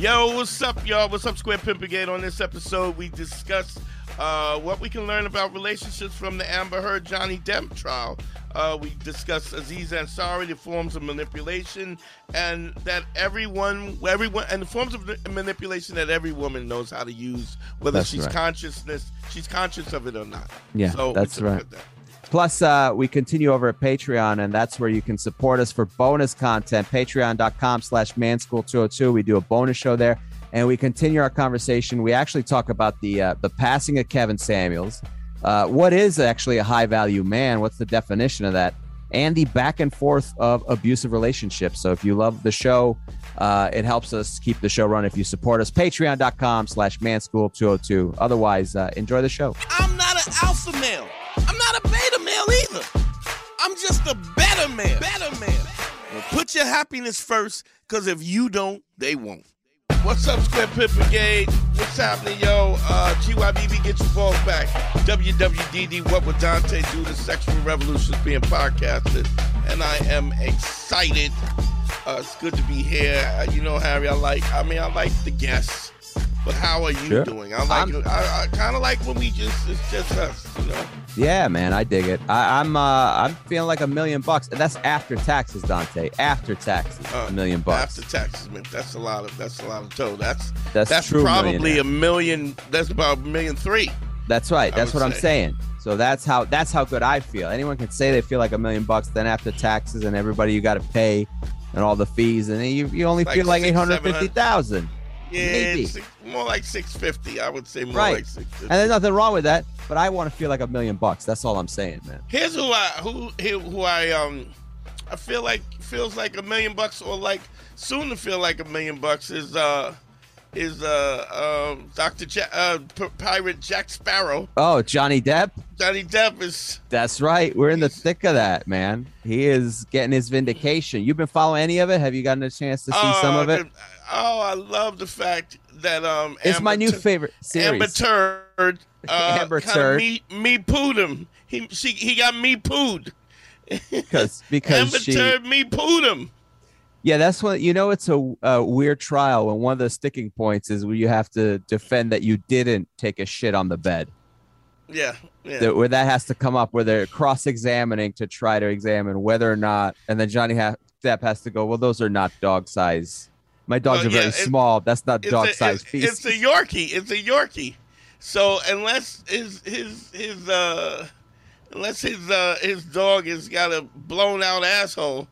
Yo, what's up, y'all? What's up, Square Pimplegate? On this episode, we discuss uh, what we can learn about relationships from the Amber Heard Johnny Depp trial. Uh, we discuss Aziz Ansari, the forms of manipulation, and that everyone, everyone, and the forms of manipulation that every woman knows how to use, whether That's she's right. consciousness, she's conscious of it or not. Yeah, so that's right. that. Plus, uh, we continue over at Patreon, and that's where you can support us for bonus content. Patreon.com slash manschool202. We do a bonus show there, and we continue our conversation. We actually talk about the uh, the passing of Kevin Samuels. Uh, what is actually a high value man? What's the definition of that? And the back and forth of abusive relationships. So if you love the show, uh, it helps us keep the show running if you support us. Patreon.com slash manschool202. Otherwise, uh, enjoy the show. I'm not an alpha male. I'm just a better man. Better man. Well, put your happiness first, because if you don't, they won't. What's up, Square Pit Brigade? What's happening, yo? Uh, GYBB, get your balls back. WWDD, What Would Dante Do? The Sexual Revolution is being podcasted, and I am excited. Uh, it's good to be here. Uh, you know, Harry, I like, I mean, I like the guests, but how are you Sure. doing? I like, I'm- I, I kind of like when we just, it's just us, you know? Yeah, man, I dig it. I, I'm uh, I'm feeling like a million bucks. And that's after taxes, Dante. After taxes, Uh, a million bucks. After taxes, man, that's a lot of that's a lot of dough. That's That's that's true probably a million. That's about a million three. That's right. That's would what I'm saying. So that's how that's how good I feel. Anyone can say they feel like a million bucks, then after taxes and everybody you got to pay and all the fees, and then you, you only Like feel like eight hundred fifty thousand. Yeah, Maybe. it's more like six fifty. I would say more Right. like six fifty. And there's nothing wrong with that, but I want to feel like a million bucks. That's all I'm saying, man. Here's who I who who who I um I feel like feels like a million bucks or like soon to feel like a million bucks is uh is uh um Dr. Ja- uh P- pirate Jack Sparrow. Oh, Johnny Depp. Johnny Depp is That's right. We're in the thick of that, man. He is getting his vindication. You've been following any of it? Have you gotten a chance to see some uh, of it? the- oh, I love the fact that um It's my new Tur- favorite Amber series. Turd uh, Amber Turd. Me, me pooed him. He she he got me pooed. because because Amber she Turd me pooed him. yeah that's what you know it's a, a weird trial and one of the sticking points is where you have to defend that you didn't take a shit on the bed Yeah, yeah. that, where that has to come up where they're cross-examining to try to examine whether or not and then Johnny ha- Depp has to go well those are not dog size my dogs Well, are very yeah, it- small that's not dog a- size it's, piece it's a Yorkie. It's a Yorkie. So unless his his his uh unless his uh his dog has got a blown out asshole,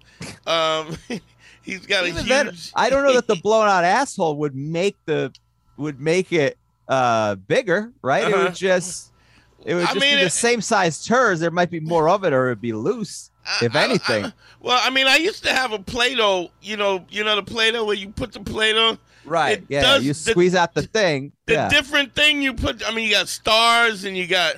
um he's got a huge then, I don't know that the blown out asshole would make the would make it uh bigger, right? It Uh-huh. would just it would I just mean, be the it- same size turds. There might be more of it, or it'd be loose. I- if I- anything. I- well, I mean, I used to have a Play-Doh. You know, you know the Play-Doh where you put the Play-Doh. Right? it Yeah. does You the- squeeze out the thing. The yeah. different thing you put. I mean, you got stars and you got,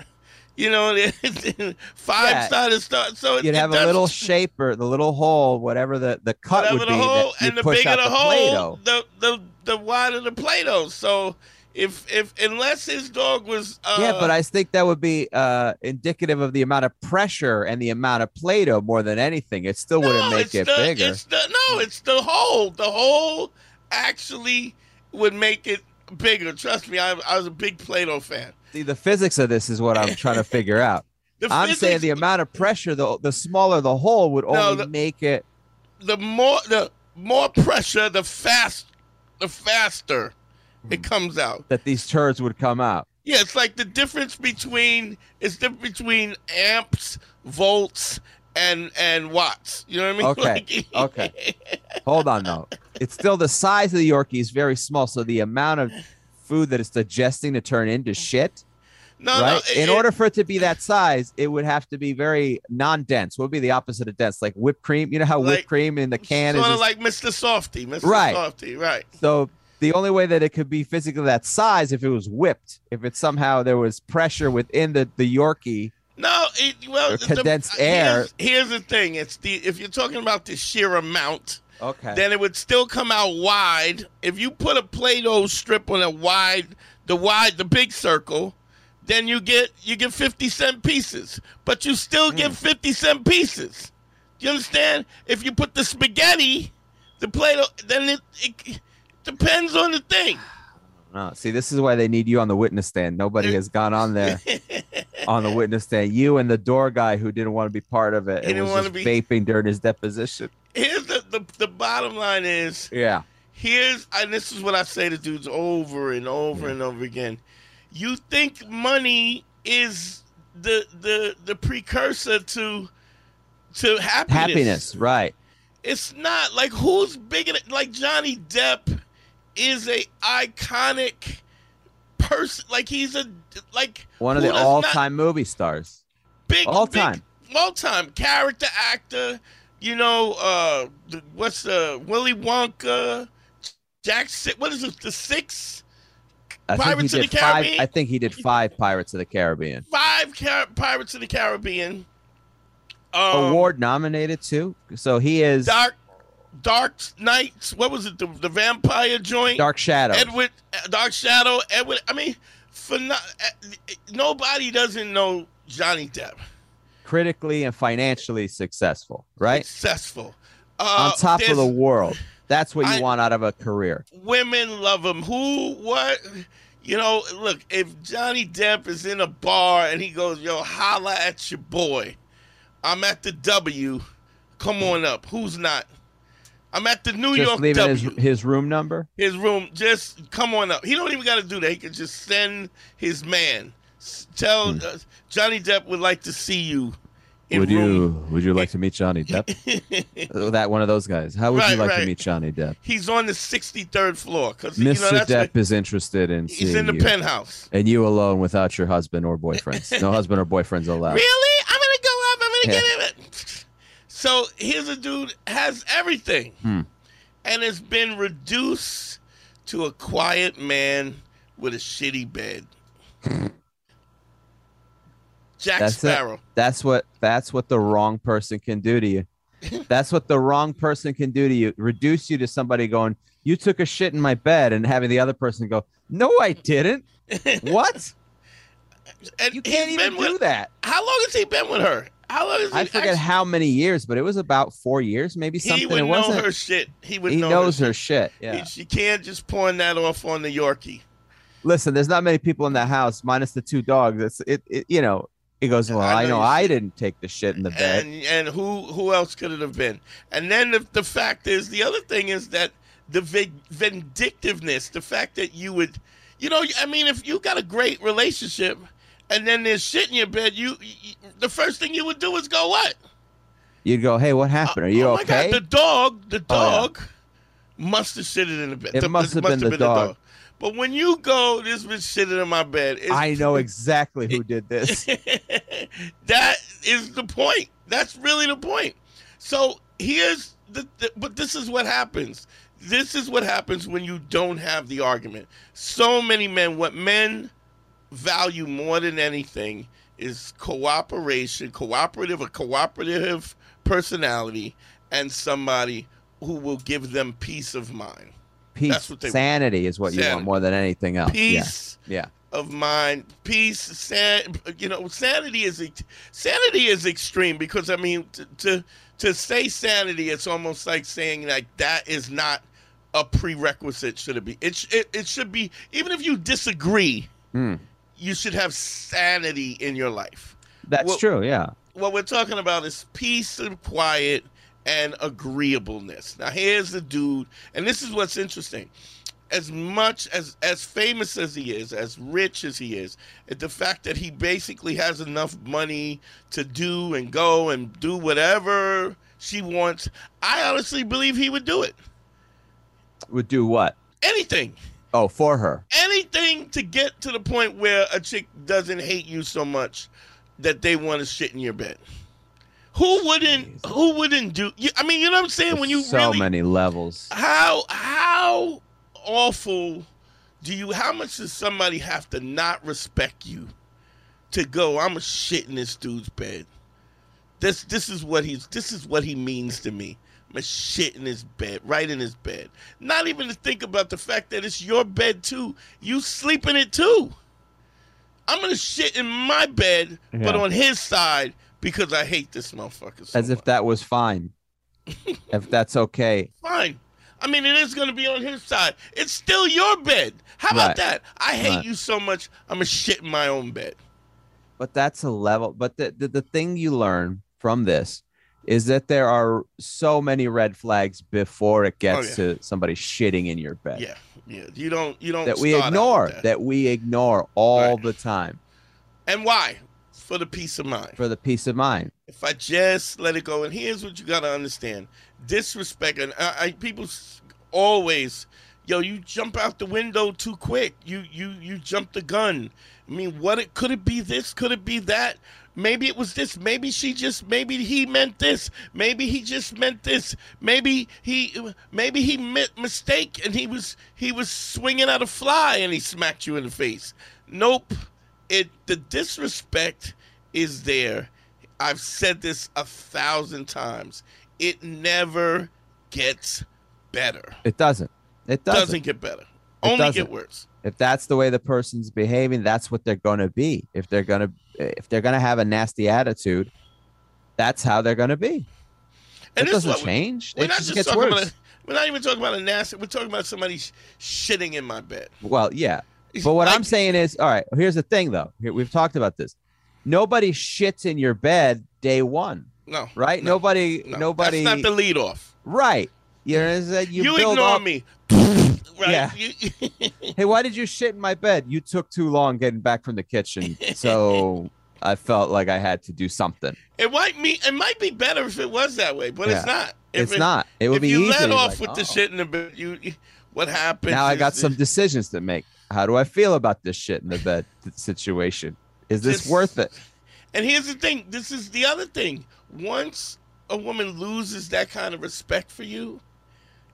you know, Yeah. five-sided stars. So You'd it have a does- little shape or the little hole, whatever the, the cut whatever would the be. hole, and the bigger the the hole, the the the wider the Play-Doh. So if if unless his dog was uh, yeah, but I think that would be uh, indicative of the amount of pressure and the amount of Play-Doh more than anything. It still wouldn't no, make it's it the, bigger. It's the no, it's the hole. The hole actually would make it bigger. Trust me, I, I was a big Play-Doh fan. See, the physics of this is what I'm trying to figure out. I'm physics- saying the amount of pressure, the the smaller the hole would No, only the- make it. the more the more pressure, the fast, the faster. It comes out. that these turds would come out. Yeah, it's like the difference between it's the difference between amps, volts, and and watts. You know what I mean? Okay, Like- okay. Hold on though. It's still the size of the Yorkie is very small, so the amount of food that it's digesting to turn into shit No, right? no. In it- order for it to be that size, it would have to be very non-dense. What would be the opposite of dense? Like whipped cream. You know how Like- whipped cream in the can sort is. of like Mr. Softee, Mr. Right. Softee, right? so the only way that it could be physically that size if it was whipped. If it somehow there was pressure within the the Yorkie. No, it, well, Or the- condensed uh, air. Here's, here's the thing: it's the if you're talking about the sheer amount, Okay. then it would still come out wide. If you put a Play-Doh strip on a wide, the wide, the big circle, then you get you get fifty cent pieces, but you still hmm. get fifty cent pieces. Do you understand? If you put the spaghetti, the Play-Doh, then it, it depends on the thing. No, see, this is why they need you on the witness stand. Nobody has gone on there on the witness stand. You and the door guy who didn't want to be part of it He and didn't wanna be- vaping during his deposition. Here's the, the the bottom line is Yeah. here's and this is what I say to dudes over and over and over again. You think money is the the the precursor to to happiness. Happiness, right. It's not like who's bigger like Johnny Depp is a iconic person. Like he's a like One of the all time movie stars. big all time, all time character actor. You know, uh, what's the Willy Wonka, Jack? What is it? The six, I Pirates think of he the did five Caribbean? I think he did five Pirates of the Caribbean. five Car- Pirates of the Caribbean. Um, Award nominated too. So he is Dark, Dark Knights. What was it? The, the vampire joint. Dark Shadow. Edward, Dark Shadow. Edward. I mean, for not, nobody doesn't know Johnny Depp. Critically and financially successful, right? Successful. Uh, On top of the world. That's what you I- want out of a career. women love him. Who? What? You know, look, if Johnny Depp is in a bar and he goes, yo, holla at your boy. I'm at the W. Come on up. Who's not? I'm at the New Just York leaving his, W. his room number. His room. Just come on up. He don't even got to do that. He can just send his man. Tell uh, Johnny Depp would like to see you. In Hmm. Would room. you would you like to meet Johnny Depp? Uh, that one of those guys. How would Right, you like right. to meet Johnny Depp? He's on the 63rd floor because you know Depp is interested in he's in the you. penthouse. and you alone without your husband or boyfriends. No husband or boyfriends allowed. Really? I'm gonna go up. I'm gonna Yeah. get it. So here's a dude has everything, Hmm. and has been reduced to a quiet man with a shitty bed. Jack That's it. Sparrow. That's what that's what the wrong person can do to you. That's what the wrong person can do to you. Reduce you to somebody going, "You took a shit in my bed," and having the other person go, "No, I didn't." what? And You can't even been do with, that. How long has he been with her? How long he I forget actually- how many years, but it was about four years, maybe something. he would it know wasn't. her shit. He would he know knows her. shit. He- Yeah. She can't just pawn that off on the Yorkie. Listen, there's not many people in that house, minus the two dogs. It's it. it you know. He goes, well, I I know know, I didn't take the shit in the bed. And and who who else could it have been? And then the, the fact is, the other thing is that the vindictiveness, the fact that you would, you know, I mean, if you got a great relationship, and then there's shit in your bed, you, you the first thing you would do is go what? You'd go, hey, what happened? Are you oh okay? God, the dog, the Oh, yeah. dog, must have shitted in the bed. It The- must have been the dog. But when you go, this bitch shitted in my bed. It's I know exactly who did this. that is the point. That's really the point. So here's the, the but this is what happens. This is what happens when you don't have the argument. So many men, what men value more than anything is cooperation, cooperative, a cooperative personality, and somebody who will give them peace of mind. Peace, That's what they- sanity is what you Sanity. want more than anything else. Peace. Yeah. of mind, peace, san- you know, sanity is sanity is extreme because I mean to, to to say sanity, it's almost like saying like that is not a prerequisite. Should it be? It it, it should be. Even if you disagree, Hmm. You should have sanity in your life. That's Well- true. Yeah. What we're talking about is peace and quiet and agreeableness. Now here's the dude, and this is what's interesting. As much as as famous as he is, as rich as he is, the fact that he basically has enough money to do and go and do whatever she wants, I honestly believe he would do it. Would do what? Anything. Oh, for her. Anything to get to the point where a chick doesn't hate you so much that they want to shit in your bed. Who wouldn't? Who wouldn't do? you- I mean, you know what I'm saying? when you so really, many levels. how how awful do you? How much does somebody have to not respect you to go? I'm a shit in this dude's bed. This this is what he's. This is what he means to me. I'm a shit in his bed, right in his bed. Not even to think about the fact that it's your bed too. You sleep in it too. I'm gonna shit in my bed, but on his side because I hate this motherfucker. So As if much. that was fine. if that's okay. fine. I mean, it is to be on his side. It's still your bed. How about Right. that? I hate Right. you so much. I'm a shit in my own bed. But that's a level. But the, the, the thing you learn from this is that there are so many red flags before it gets Oh, yeah. to somebody shitting in your bed Yeah, yeah. You don't, you don't. that we ignore, that. that. we ignore all Right. the time And why? For the peace of mind. for the peace of mind. If I just let it go, and here's what you got to understand: disrespect. And I, I people always, yo, you jump out the window too quick. You, you, you jump the gun. I mean, what it could it be? This could it be that? Maybe it was this. Maybe she just. Maybe he meant this. Maybe he just meant this. Maybe he. Maybe he made mistake and he was he was swinging at a fly and he smacked you in the face. Nope. It the disrespect is there. I've said this a thousand times. It never gets better. It doesn't. It doesn't. Doesn't, get better. Only doesn't. get worse. if that's the way the person's behaving, that's what they're going to be. If they're going to if they're going to have a nasty attitude, that's how they're going to be. And it doesn't what change. We're It not just just talking worse. about. A, we're not even talking about a nasty. We're talking about somebody sh- shitting in my bed. Well, yeah. But what like- I'm saying is, all right, here's the thing though. Here, we've talked about this. Nobody shits in your bed day one, no, right? no, nobody, no. nobody, That's not the lead off. right? You know, you, You, build ignore up- me. right? Yeah. You- Hey, why did you shit in my bed? You took too long getting back from the kitchen, so I felt like I had to do something. it might me. It might be better if it was that way, but it's not. If it's it- not. It would if be you easy. let off like, with the oh. shit in the bed, you, you- what happened? Now I got some decisions to make. How do I feel about this shit in the bed situation? Is this Just- worth it? And here's the thing. This is the other thing. Once a woman loses that kind of respect for you,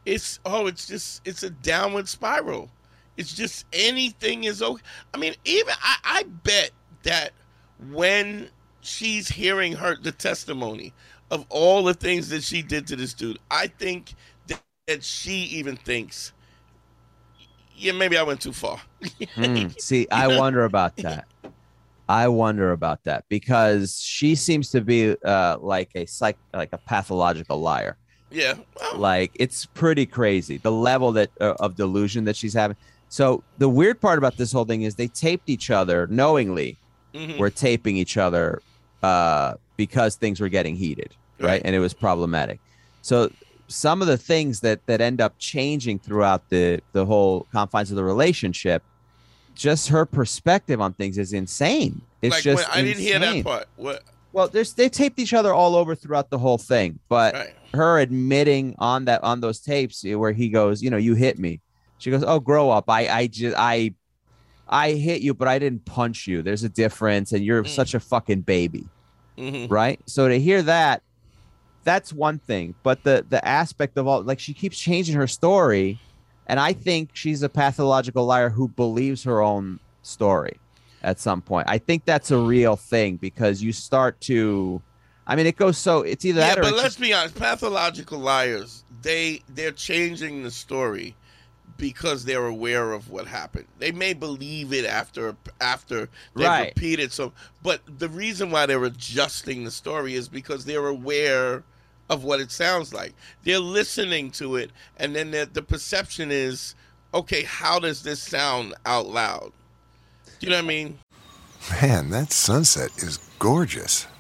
it's oh, it's just it's a downward spiral. It's just anything is okay. I mean, even I, I bet that when she's hearing her the testimony of all the things that she did to this dude, I think that, that she even thinks, yeah, maybe I went too far. Hmm. See, I wonder about that. I wonder about that because she seems to be uh, like a psych, like a pathological liar. Yeah, well, Like it's pretty crazy the level that uh, of delusion that she's having. So the weird part about this whole thing is they taped each other knowingly. mhm. Were taping each other uh, because things were getting heated, right? Right. And it was problematic. So some of the things that that end up changing throughout the the whole confines of the relationship, just her perspective on things is insane. It's like just I didn't hear that part. What? Well, there's they taped each other all over throughout the whole thing, but Right. Her admitting on that on those tapes where he goes, you know, you hit me. She goes, "Oh, grow up. I I just I I hit you, but I didn't punch you. There's a difference and you're Mm. such a fucking baby." hmm Right? So to hear that that's one thing, but the the aspect of all like she keeps changing her story and I think she's a pathological liar who believes her own story at some point. I think that's a real thing because you start to I mean it goes so it's either Yeah, that or but let's be honest. Pathological liars, they they're changing the story because they're aware of what happened. They may believe it after after they Right. repeat it. So, but the reason why they're adjusting the story is because they're aware of what it sounds like. They're listening to it, and then the, the perception is, okay, how does this sound out loud? Do you know what I mean? Man, that sunset is gorgeous.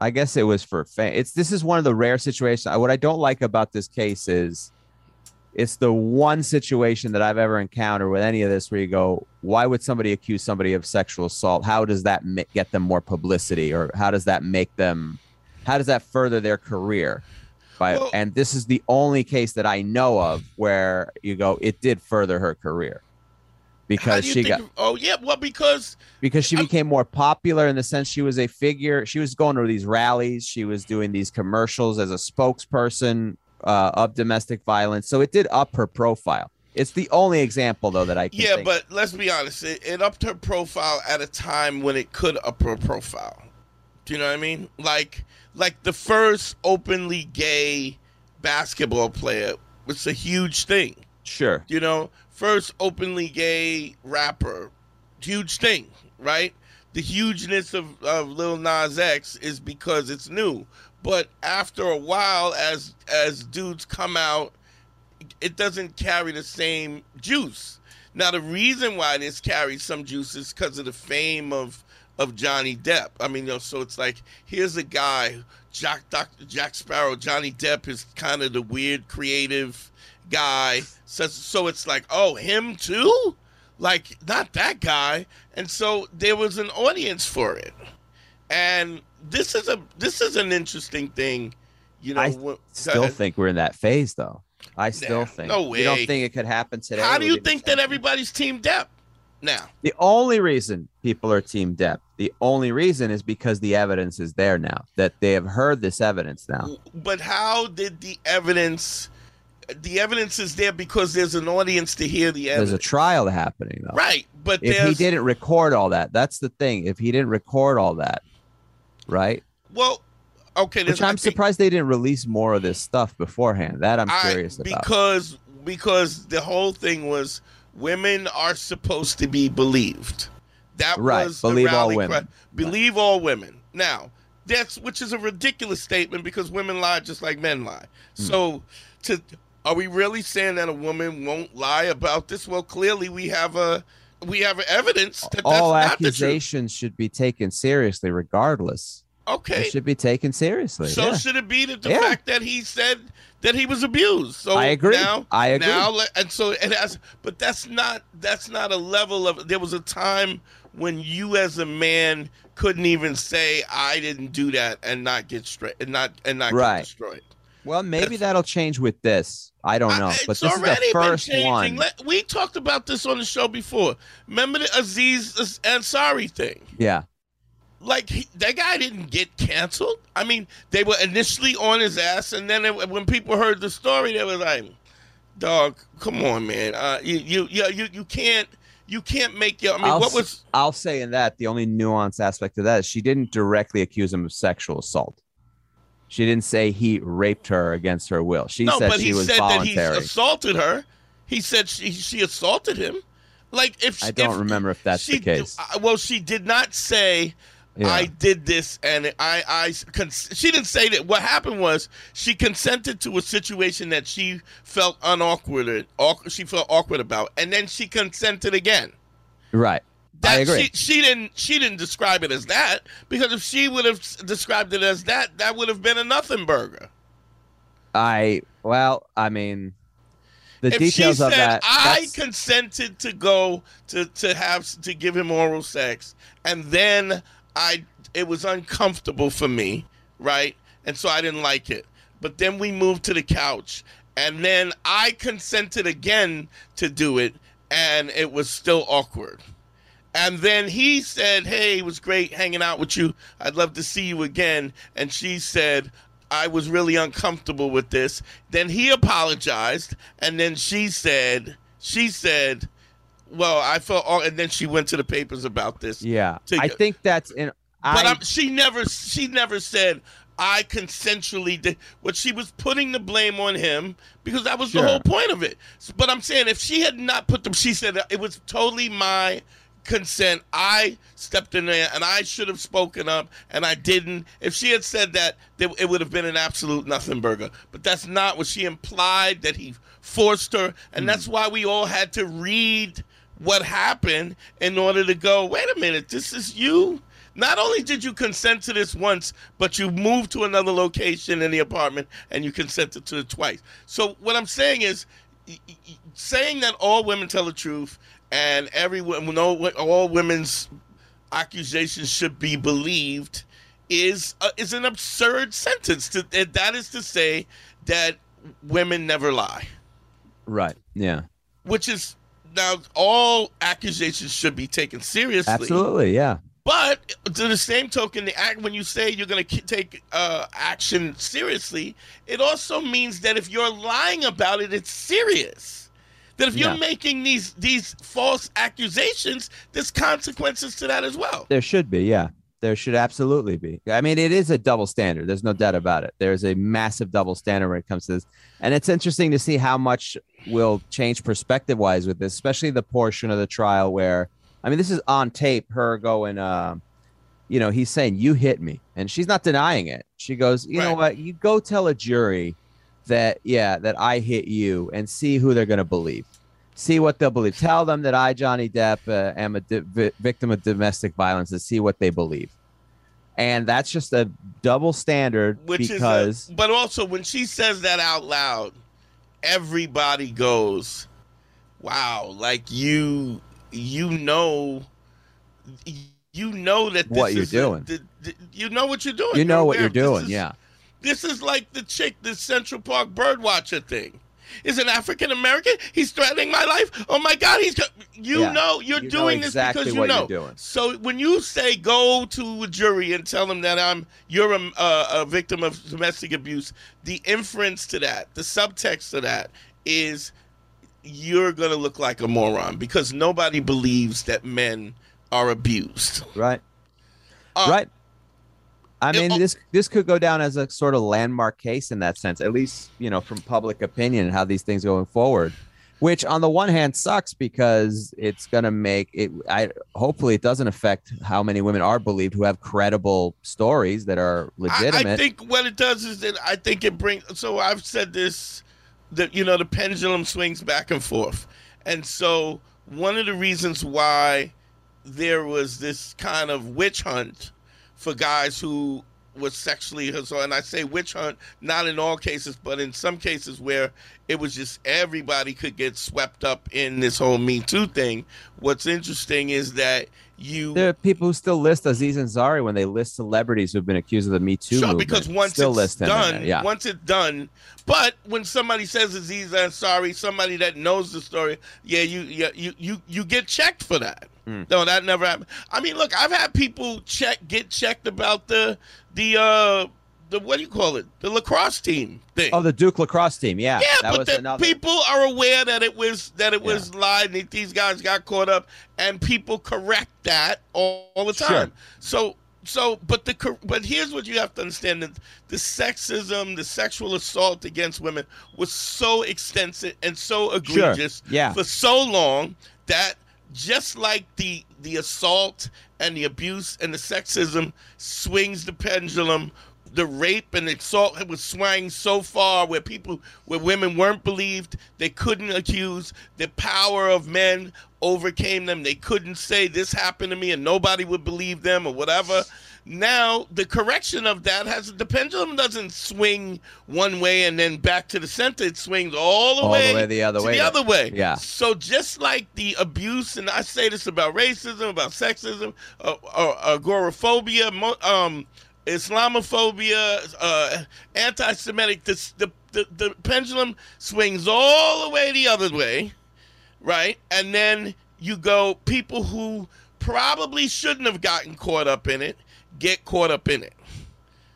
I guess it was for fame. It's this is one of the rare situations. What I don't like about this case is it's the one situation that I've ever encountered with any of this where you go, why would somebody accuse somebody of sexual assault? How does that ma- get them more publicity, or how does that make them? How does that further their career? By, Well- and this is the only case that I know of where you go, it did further her career because she got of- oh yeah, well because because she I'm- became more popular in the sense she was a figure. She was going to these rallies. She was doing these commercials as a spokesperson uh, of domestic violence. So it did up her profile. It's the only example though that I can yeah, think. but let's be honest, it, it upped her profile at a time when it could up her profile. Do you know what I mean? Like like the first openly gay basketball player was a huge thing. sure. You know, first openly gay rapper, huge thing, right? The hugeness of, of Lil Nas X is because it's new. But after a while, as as dudes come out, it doesn't carry the same juice. Now, the reason why this carries some juice is because of the fame of of Johnny Depp. I mean, you know, so it's like here's a guy, Jack Dr. Jack Sparrow. Johnny Depp is kind of the weird, creative guy. So, so it's like, oh, him too? Like not that guy. And so there was an audience for it. And this is a this is an interesting thing. You know, I Still ahead. think we're in that phase though. I still Nah, think. no way. You don't think it could happen today? How do you think that everybody's team Depp now? The only reason people are team Depp, the only reason is because the evidence is there now. That they have heard this evidence now. But how did the evidence? The evidence is there because there's an audience to hear the evidence. There's a trial happening though. right? But if he didn't record all that that's the thing if he didn't record all that right well, okay. which i'm think- surprised they didn't release more of this stuff beforehand that i'm I- curious about because because the whole thing was women are supposed to be believed. That Right, was believe the all women. cry. Believe all women. Now that's which is a ridiculous statement because women lie just like men lie. Hmm. So to are we really saying that a woman won't lie about this? Well, clearly we have a we have evidence that that's all not the truth. accusations should be taken seriously regardless Okay. it should be taken seriously So yeah. should it be that the Yeah. fact that he said that he was abused? So I agree. Now, I agree. Now, and so it has, but that's not that's not a level of. There was a time when you, as a man, couldn't even say I didn't do that and not get straight and not and not Right. get destroyed. Well maybe that's- that'll change with this i don't know I- but it's this is the first been changing. one Let- we talked about this on the show before. Remember the Aziz Ansari thing? yeah like he, that guy didn't get canceled. I mean, they were initially on his ass, and then it, when people heard the story, they were like, "Dog, come on, man. Uh, you, you, you, you, you can't, you can't make your. I mean, I'll, what was? I'll say in that the only nuance aspect of that is she didn't directly accuse him of sexual assault she didn't say he raped her against her will she no, said but she he was said voluntary that he assaulted her. He said she, she assaulted him. Like if I don't if- remember if that's the case. uh, Well, she did not say. Yeah. I did this, and I, I, cons- she didn't say that. What happened was she consented to a situation that she felt unawkward, awkward, she felt awkward about, and then she consented again. right That I agree. She, she didn't, she didn't describe it as that because if she would have described it as that, that would have been a nothing burger. I well, I mean, the if details she of that. I that's- consented to go to to have to give him oral sex, and then I it was uncomfortable for me, right? And so I didn't like it. But then we moved to the couch, and then I consented again to do it, and it was still awkward. And then he said, Hey, it was great hanging out with you. I'd love to see you again. And she said, I was really uncomfortable with this. Then he apologized. And then she said, She said, Well, I felt, aw-" and then she went to the papers about this. yeah, to- I think that's in. But I, I'm, she never, she never said, I consensually did. What she was putting the blame on him because that was Sure. the whole point of it. But I'm saying if she had not put them, she said it was totally my consent. I stepped in there and I should have spoken up and I didn't. If she had said that, it would have been an absolute nothing burger. But that's not what she implied that he forced her. And mm. that's why we all had to read what happened in order to go, wait a minute, this is you? Not only did you consent to this once, but you moved to another location in the apartment and you consented to it twice. So what I'm saying is, saying that all women tell the truth and every no, all women's accusations should be believed is uh, is an absurd sentence. To, that is to say that women never lie. Right. Yeah. Which is now all accusations should be taken seriously. Absolutely. Yeah. But to the same token, the act when you say you're going to take uh, action seriously, it also means that if you're lying about it, it's serious. That if you're yeah. making these these false accusations, there's consequences to that as well. There should be, yeah. There should absolutely be. I mean, it is a double standard. There's no doubt about it. There's a massive double standard when it comes to this. And it's interesting to see how much will change perspective wise with this, especially the portion of the trial where I mean, this is on tape. Her going, uh, you know, he's saying you hit me, and she's not denying it. She goes, you right. know what? You go tell a jury that yeah, that I hit you, and see who they're going to believe. See what they'll believe. Tell them that I, Johnny Depp, uh, am a di- vi- victim of domestic violence, and see what they believe. And that's just a double standard Which because. Is a, but also, when she says that out loud, everybody goes, "Wow!" Like you you know you know that what you're doing. The, you know what you're doing. You know what you're doing. Is, yeah. This is like the chick, the Central Park birdwatcher thing. Is an African American? He's threatening my life. Oh my God! He's you yeah. know you're you doing know exactly this because you know. So when you say go to a jury and tell them that I'm you're a, a victim of domestic abuse, the inference to that, the subtext to that is you're going to look like a moron because nobody believes that men are abused. Right. Uh, right. I mean, this this could go down as a sort of landmark case in that sense, at least you know from public opinion and how these things going forward. Which, on the one hand, sucks because it's going to make it. I hopefully it doesn't affect how many women are believed who have credible stories that are legitimate. I, I think what it does is that I think it brings. So I've said this the you know the pendulum swings back and forth, and so one of the reasons why there was this kind of witch hunt for guys who was sexually assaulted. And I say witch hunt, not in all cases, but in some cases where it was just everybody could get swept up in this whole Me Too thing. What's interesting is that you there are people who still list Aziz Ansari when they list celebrities who've been accused of the Me Too sure. Because once still it's done, yeah. once it's done, but when somebody says Aziz Ansari, somebody that knows the story, yeah, you yeah, you you you get checked for that. Mm. No, that never happened. I mean, look, I've had people check get checked about the the uh the what do you call it? The lacrosse team thing. Oh, the Duke lacrosse team. Yeah, yeah. but the another... people are aware that it was that it was yeah. lied. And these guys got caught up, and people correct that all, all the time. Sure. So. So, but the but here's what you have to understand: that the sexism, the sexual assault against women was so extensive and so egregious sure. yeah. for so long that just like the the assault and the abuse and the sexism swings the pendulum the rape and the assault was swaying so far where people where women weren't believed they couldn't accuse the power of men overcame them. They couldn't say this happened to me and nobody would believe them or whatever now the correction of that has the pendulum doesn't swing one way and then back to the center it swings all the all way the way the other way the other way yeah so just like the abuse and i say this about racism about sexism uh, uh, agoraphobia um Islamophobia, uh, anti-Semitic. The, the, the, the pendulum swings all the way the other way, right? And then you go people who probably shouldn't have gotten caught up in it get caught up in it.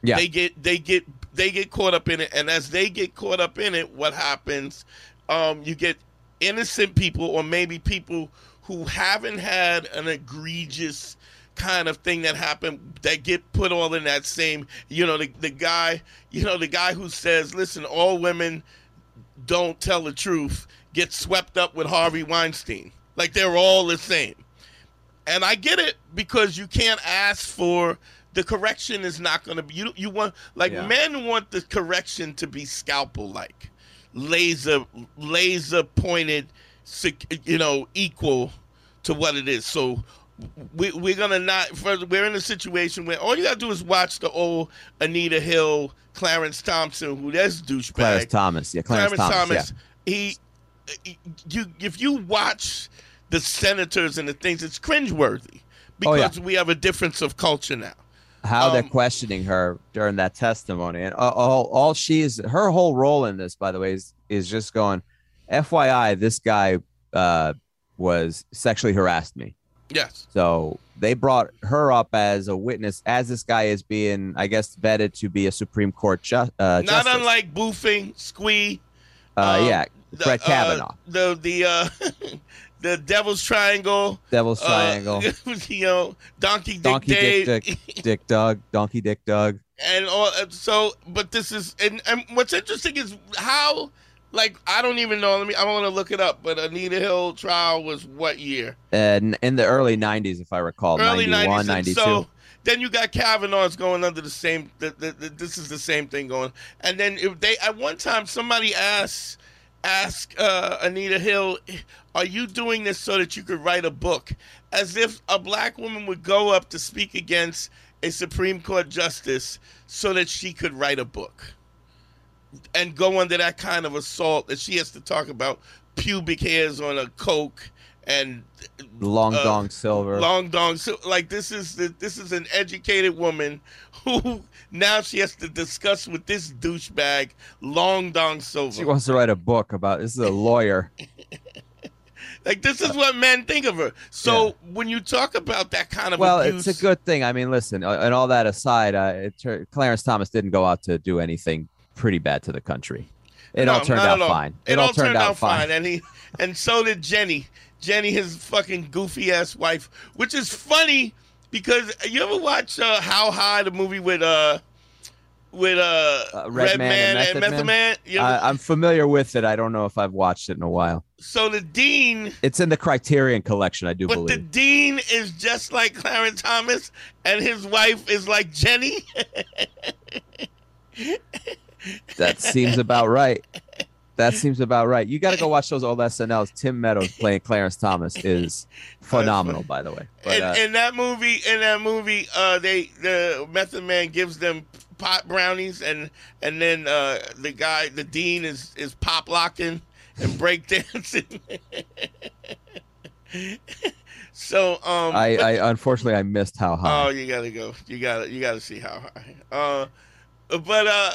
Yeah, they get they get they get caught up in it, and as they get caught up in it, what happens? Um, you get innocent people, or maybe people who haven't had an egregious kind of thing that happened that get put all in that same you know the, the guy you know the guy who says listen all women don't tell the truth get swept up with harvey weinstein like they're all the same and I get it because you can't ask for the correction is not going to be you. You want like Yeah. men want the correction to be scalpel like, laser laser pointed, you know, equal to what it is. So. We, we're gonna not. We're in a situation where all you gotta do is watch the old Anita Hill, Clarence Thompson, who that's douchebag. Clarence Thomas. Yeah, Clarence, Thomas. yeah. He, you, if you watch the senators and the things, it's cringeworthy Oh, yeah. because we have a difference of culture now. how they're Um, questioning her during that testimony, and all, all, she is, her whole role in this, by the way, is is just going, FYI, this guy uh, was sexually harassed me. Yes, So they brought her up as a witness, as this guy is being, I guess, vetted to be a Supreme Court ju- uh, not justice. unlike boofing, squee. uh, um, yeah, Brett uh, Kavanaugh, the the uh, the Devil's Triangle. Devil's uh, Triangle, you know, Donkey Dick Donkey Dave. Dick, Dick, Dick Doug, Donkey Dick Doug. and all uh, so but this is and, and what's interesting is how like i don't even know let me i want to look it up but anita hill trial was what year And in the early 90s, if I recall, early 91, 90s 92. so then you got kavanaugh's going under the same the, the, the, this is the same thing going and then if they at one time somebody asked ask uh, anita hill are you doing this so that you could write a book as if a black woman would go up to speak against a supreme court justice so that she could write a book and go under that kind of assault that she has to talk about pubic hairs on a coke and Long uh, Dong Silver. long dong so like this is the, this is an educated woman who now she has to discuss with this douchebag long dong silver she wants to write a book about this is a lawyer. like this is what men think of her so when you talk about that kind of well, abuse, it's a good thing. I mean, listen, uh, and all that aside, uh, it, Clarence Thomas didn't go out to do anything pretty bad to the country. It all turned out all. fine. It, all turned, out fine. and he and so did Ginni. Ginni, his fucking goofy ass wife, which is funny because you ever watch uh, How High, the movie with uh with uh, Uh, Redman and Method Method Man? You ever- I, I'm familiar with it. I don't know if I've watched it in a while. so the dean, It's in the Criterion collection, I do believe. but the dean is just like Clarence Thomas, and his wife is like Ginni. That seems about right. That seems about right. You got to go watch those old SNLs. Tim Meadows playing Clarence Thomas is phenomenal, by the way. But, in, uh, in that movie, in that movie, uh, they the Method Man gives them pot brownies, and and then uh, the guy, the dean, is is pop locking and break dancing. so um, I, but- I unfortunately I missed how high. oh, you gotta go. You gotta you gotta see how high. Uh, but uh,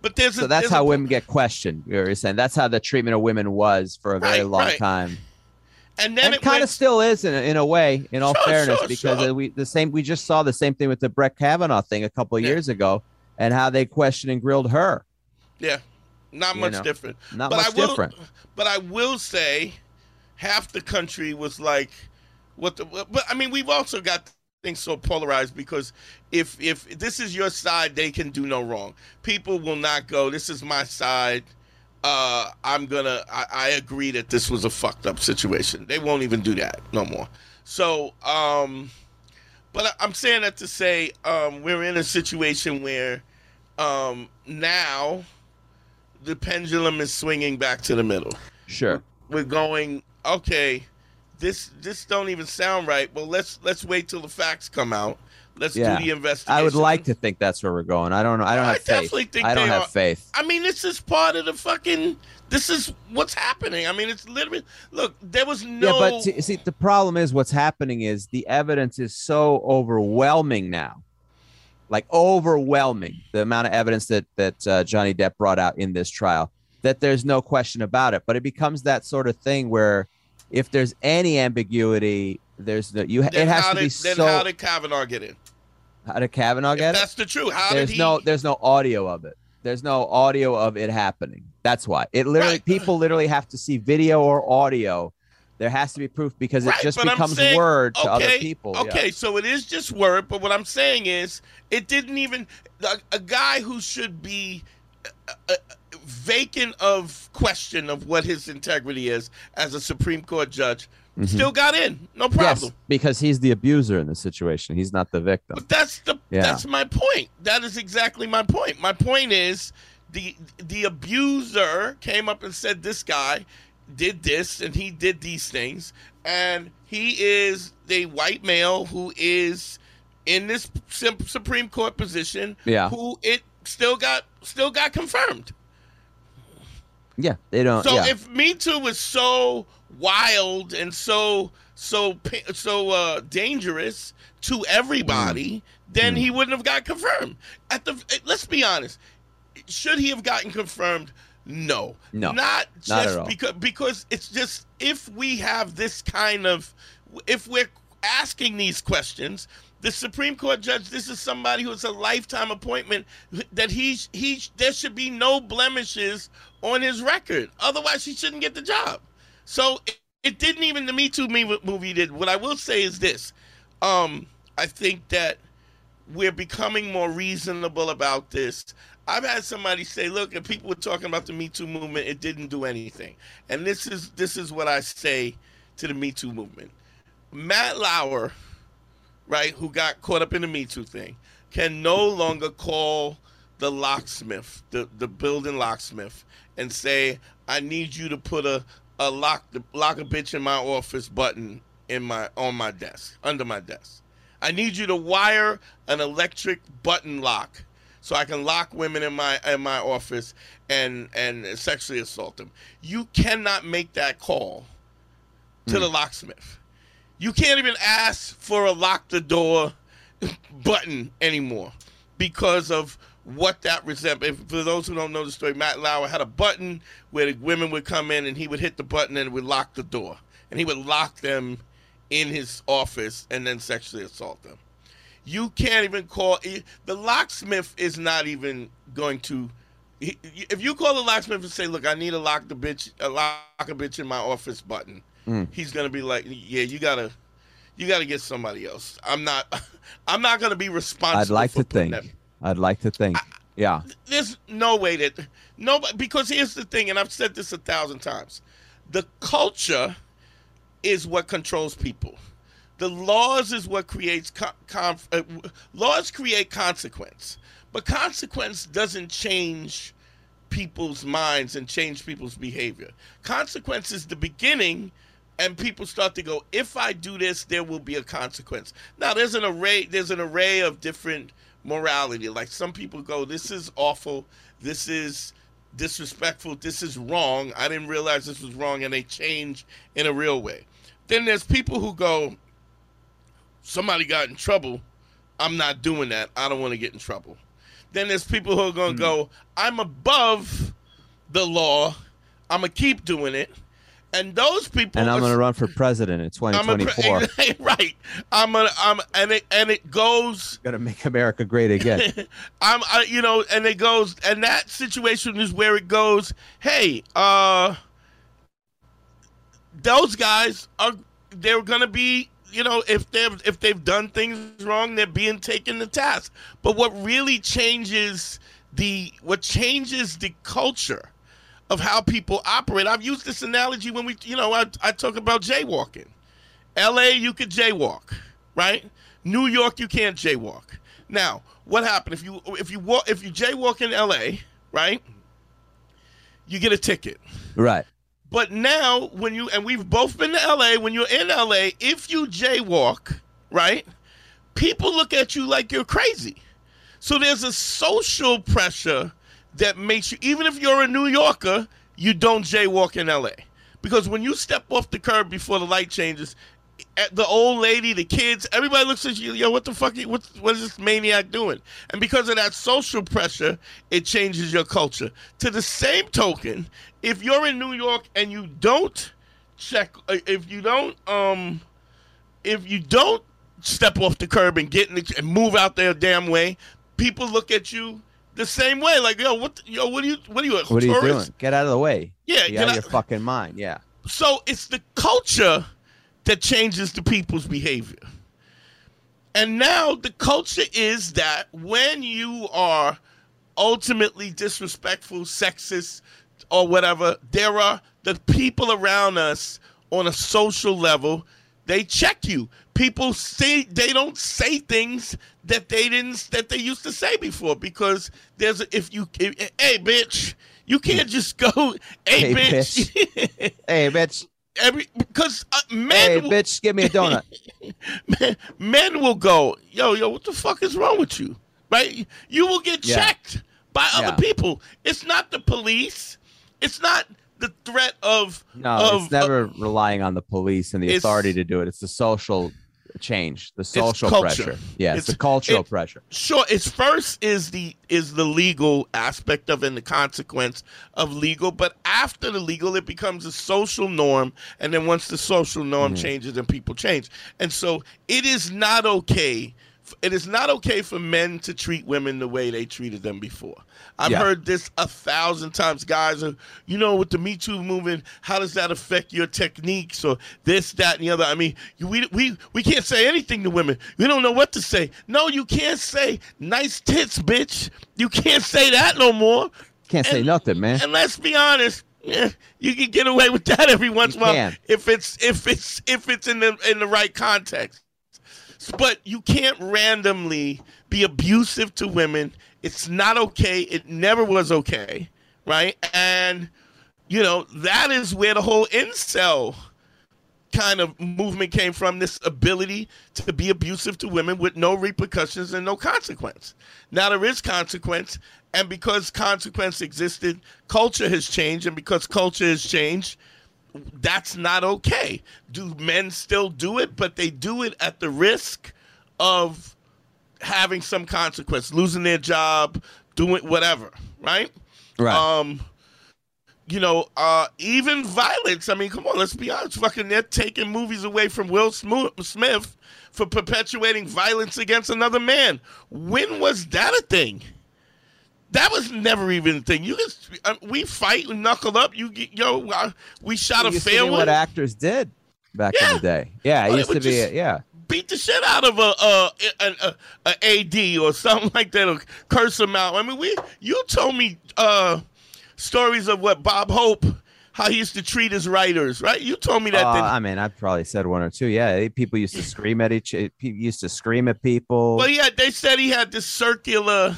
but there's so a, that's there's how a- women get questioned. You're saying that's how the treatment of women was for a very Right, long right. time, and then and it kind went, of still is in a, in a way. In all Sure, fairness, sure, because sure. we the same we just saw the same thing with the Brett Kavanaugh thing a couple of Yeah. years ago, and how they questioned and grilled her. yeah, not You much know, different. Not but much I will, different. But I will say, half the country was like, "What the?" But I mean, we've also got things so polarized because if if this is your side, they can do no wrong. People will not go. This is my side. Uh, I'm gonna. I, I agree that this was a fucked up situation. They won't even do that no more. So, um, but I- I'm saying that to say um, we're in a situation where um, now the pendulum is swinging back to the middle. Sure. We're going okay. This this don't even sound right. Well, let's let's wait till the facts come out. Let's Yeah. do the investigation. I would like to think that's where we're going. I don't know. I don't I have faith. think I don't have are. faith. I mean, this is part of the fucking. This is what's happening. I mean, it's literally. Look, there was no. Yeah, but see, see, the problem is what's happening is the evidence is so overwhelming now, like overwhelming the amount of evidence that that uh, Johnny Depp brought out in this trial that there's no question about it. But it becomes that sort of thing where if there's any ambiguity, there's no you. then it has to did, be then so. how did Kavanaugh get in? how did Kavanaugh If get it? that's the truth. How there's did he? no there's no audio of it there's no audio of it happening that's why it literally Right. people literally have to see video or audio there has to be proof because Right, it just becomes saying- word to okay, other people yeah. Okay, so it is just word, but what I'm saying is, it didn't even a, a guy who should be uh, uh, vacant of question of what his integrity is as a Supreme Court judge Mm-hmm. still got in, no Yes, problem. because he's the abuser in the situation. He's not the victim. But that's the Yeah. that's my point. That is exactly my point. My point is the the abuser came up and said this guy did this and he did these things and he is the white male who is in this Supreme Court position Yeah. who it still got still got confirmed. Yeah, they don't. So yeah. if Me Too was so wild and so so so uh, dangerous to everybody, Mm. then he wouldn't have got confirmed. At the eh, let's be honest, should he have gotten confirmed? No, No, not not just at all. because because it's just if we have this kind of if we're asking these questions. The Supreme Court judge, this is somebody who's a lifetime appointment. That he he there should be no blemishes on his record. Otherwise, he shouldn't get the job. So it, it didn't even the Me Too movie did. What I will say is this: um, I think that we're becoming more reasonable about this. I've had somebody say, "Look, if people were talking about the Me Too movement, it didn't do anything." And this is this is what I say to the Me Too movement. Matt Lauer, right, who got caught up in the Me Too thing, can no longer call the locksmith, the, the building locksmith, and say, I need you to put a, a lock the lock a bitch in my office button in my on my desk, under my desk. I need you to wire an electric button lock so I can lock women in my in my office and and sexually assault them. You cannot make that call to the mm. locksmith. You can't even ask for a lock the door button anymore because of what that resent. If, for those who don't know the story, Matt Lauer had a button where the women would come in and he would hit the button and it would lock the door. And he would lock them in his office and then sexually assault them. You can't even call the locksmith is not even going to. If you call the locksmith and say, "Look, I need to lock the bitch, a lock a bitch in my office button," mm. he's gonna be like, "Yeah, you gotta, you gotta get somebody else. I'm not, I'm not gonna be responsible." I'd like to think. that- I'd like to think. Yeah. there's no way that no because here's the thing and i've said this a thousand times. The culture is what controls people. The laws is what creates con- uh, laws create consequence. But consequence doesn't change people's minds and change people's behavior. Consequence is the beginning and people start to go if i do this there will be a consequence. Now there's an array there's an array of different morality. Like some people go this is awful. This is disrespectful. This is wrong. I didn't realize this was wrong and they change in a real way. Then there's people who go somebody got in trouble. I'm not doing that. I don't want to get in trouble. Then there's people who are going to hmm. go i'm above the law. I'm going to keep doing it and those people And I'm going to run for president in I'm a pre- 2024. right i'm a i'm and it and it goes going to make America great again. I'm, I, you know, and it goes, and that situation is where it goes. Hey, uh, those guys are they're gonna be, you know, if they've if they've done things wrong, they're being taken to task. But what really changes the what changes the culture of how people operate? I've used this analogy when we, you know, I, I talk about jaywalking. L.A. you could jaywalk, right? New York you can't jaywalk. Now, what happened if you if you walk if you jaywalk in L.A. right? You get a ticket. right. But now, when you and we've both been to LA, when you're in LA, if you jaywalk, right, people look at you like you're crazy. So there's a social pressure that makes you, even if you're a New Yorker, you don't jaywalk in LA. Because when you step off the curb before the light changes, eh, the old lady, the kids, everybody looks at you, yo, what the fuck, what, what is this maniac doing? And because of that social pressure, it changes your culture. To the same token, if you're in New York and you don't check, uh, if you don't, um, if you don't step off the curb and get in the, and move out their damn way, people look at you the same way. Like, yo, what, the- yo, what are you, what are you, What are you tourist? doing? Get out of the way. Yeah, get out of your fucking mind. Yeah. So it's the culture that changes the people's behavior. And now the culture is that when you are ultimately disrespectful, sexist, or whatever, there are the people around us on a social level, they check you. People say they don't say things that they didn't that they used to say before because there's if you if, hey bitch, you can't just go hey, Hey, bitch. Hey, bitch. Every because uh, men Hey, will- bitch, give me a donut. men, men will go, yo, yo, what the fuck is wrong with you? Right? You will get Yeah. checked by Yeah. other people. It's not the police. It's not the threat of No, of, it's never relying on the police and the authority to do it. It's the social change, the social pressure. Yeah, it's, It's- the cultural it- pressure. sure it's first is the is the legal aspect of and the consequence of legal but after the legal it becomes a social norm and then once the social norm mm-hmm. changes then people change and so it is not okay it is not okay for men to treat women the way they treated them before. I've Yeah. heard this a thousand times. Guys are, you know, with the Me Too movement, how does that affect your techniques or this, that, and the other? I mean, we we we can't say anything to women. We don't know what to say. No, you can't say nice tits, bitch. You can't say that no more. Can't say nothing, man. And let's be honest, yeah, you can get away with that every once in a while if it's if it's if it's in the in the right context. But you can't randomly be abusive to women. It's not okay. It never was okay, right? And you know that is where the whole incel kind of movement came from this ability to be abusive to women with no repercussions and no consequence. Now there is consequence, and because consequence existed, culture has changed, and because culture has changed, that's not okay. Do men still do it, but they do it at the risk of having some consequence, losing their job, doing whatever, right? Right. Um, you know, uh, even violence. I mean, come on, let's be honest. Fucking, they're taking movies away from Will Smith for perpetuating violence against another man. When was that a thing? That was never even a thing. You just uh, we fight, we knuckle up. You get yo, uh, we shot It a fair one, what actors did back Yeah. in the day. Yeah, it used to be. just- yeah. beat the shit out of a a, a, a, a AD or something like that, or curse them out. I mean, we you told me uh, stories of what Bob Hope, how he used to treat his writers, right? You told me that. Uh, I mean, I've probably said one or two. Yeah, people used to scream at each. People used to scream at people. well, yeah, they said he had this circular.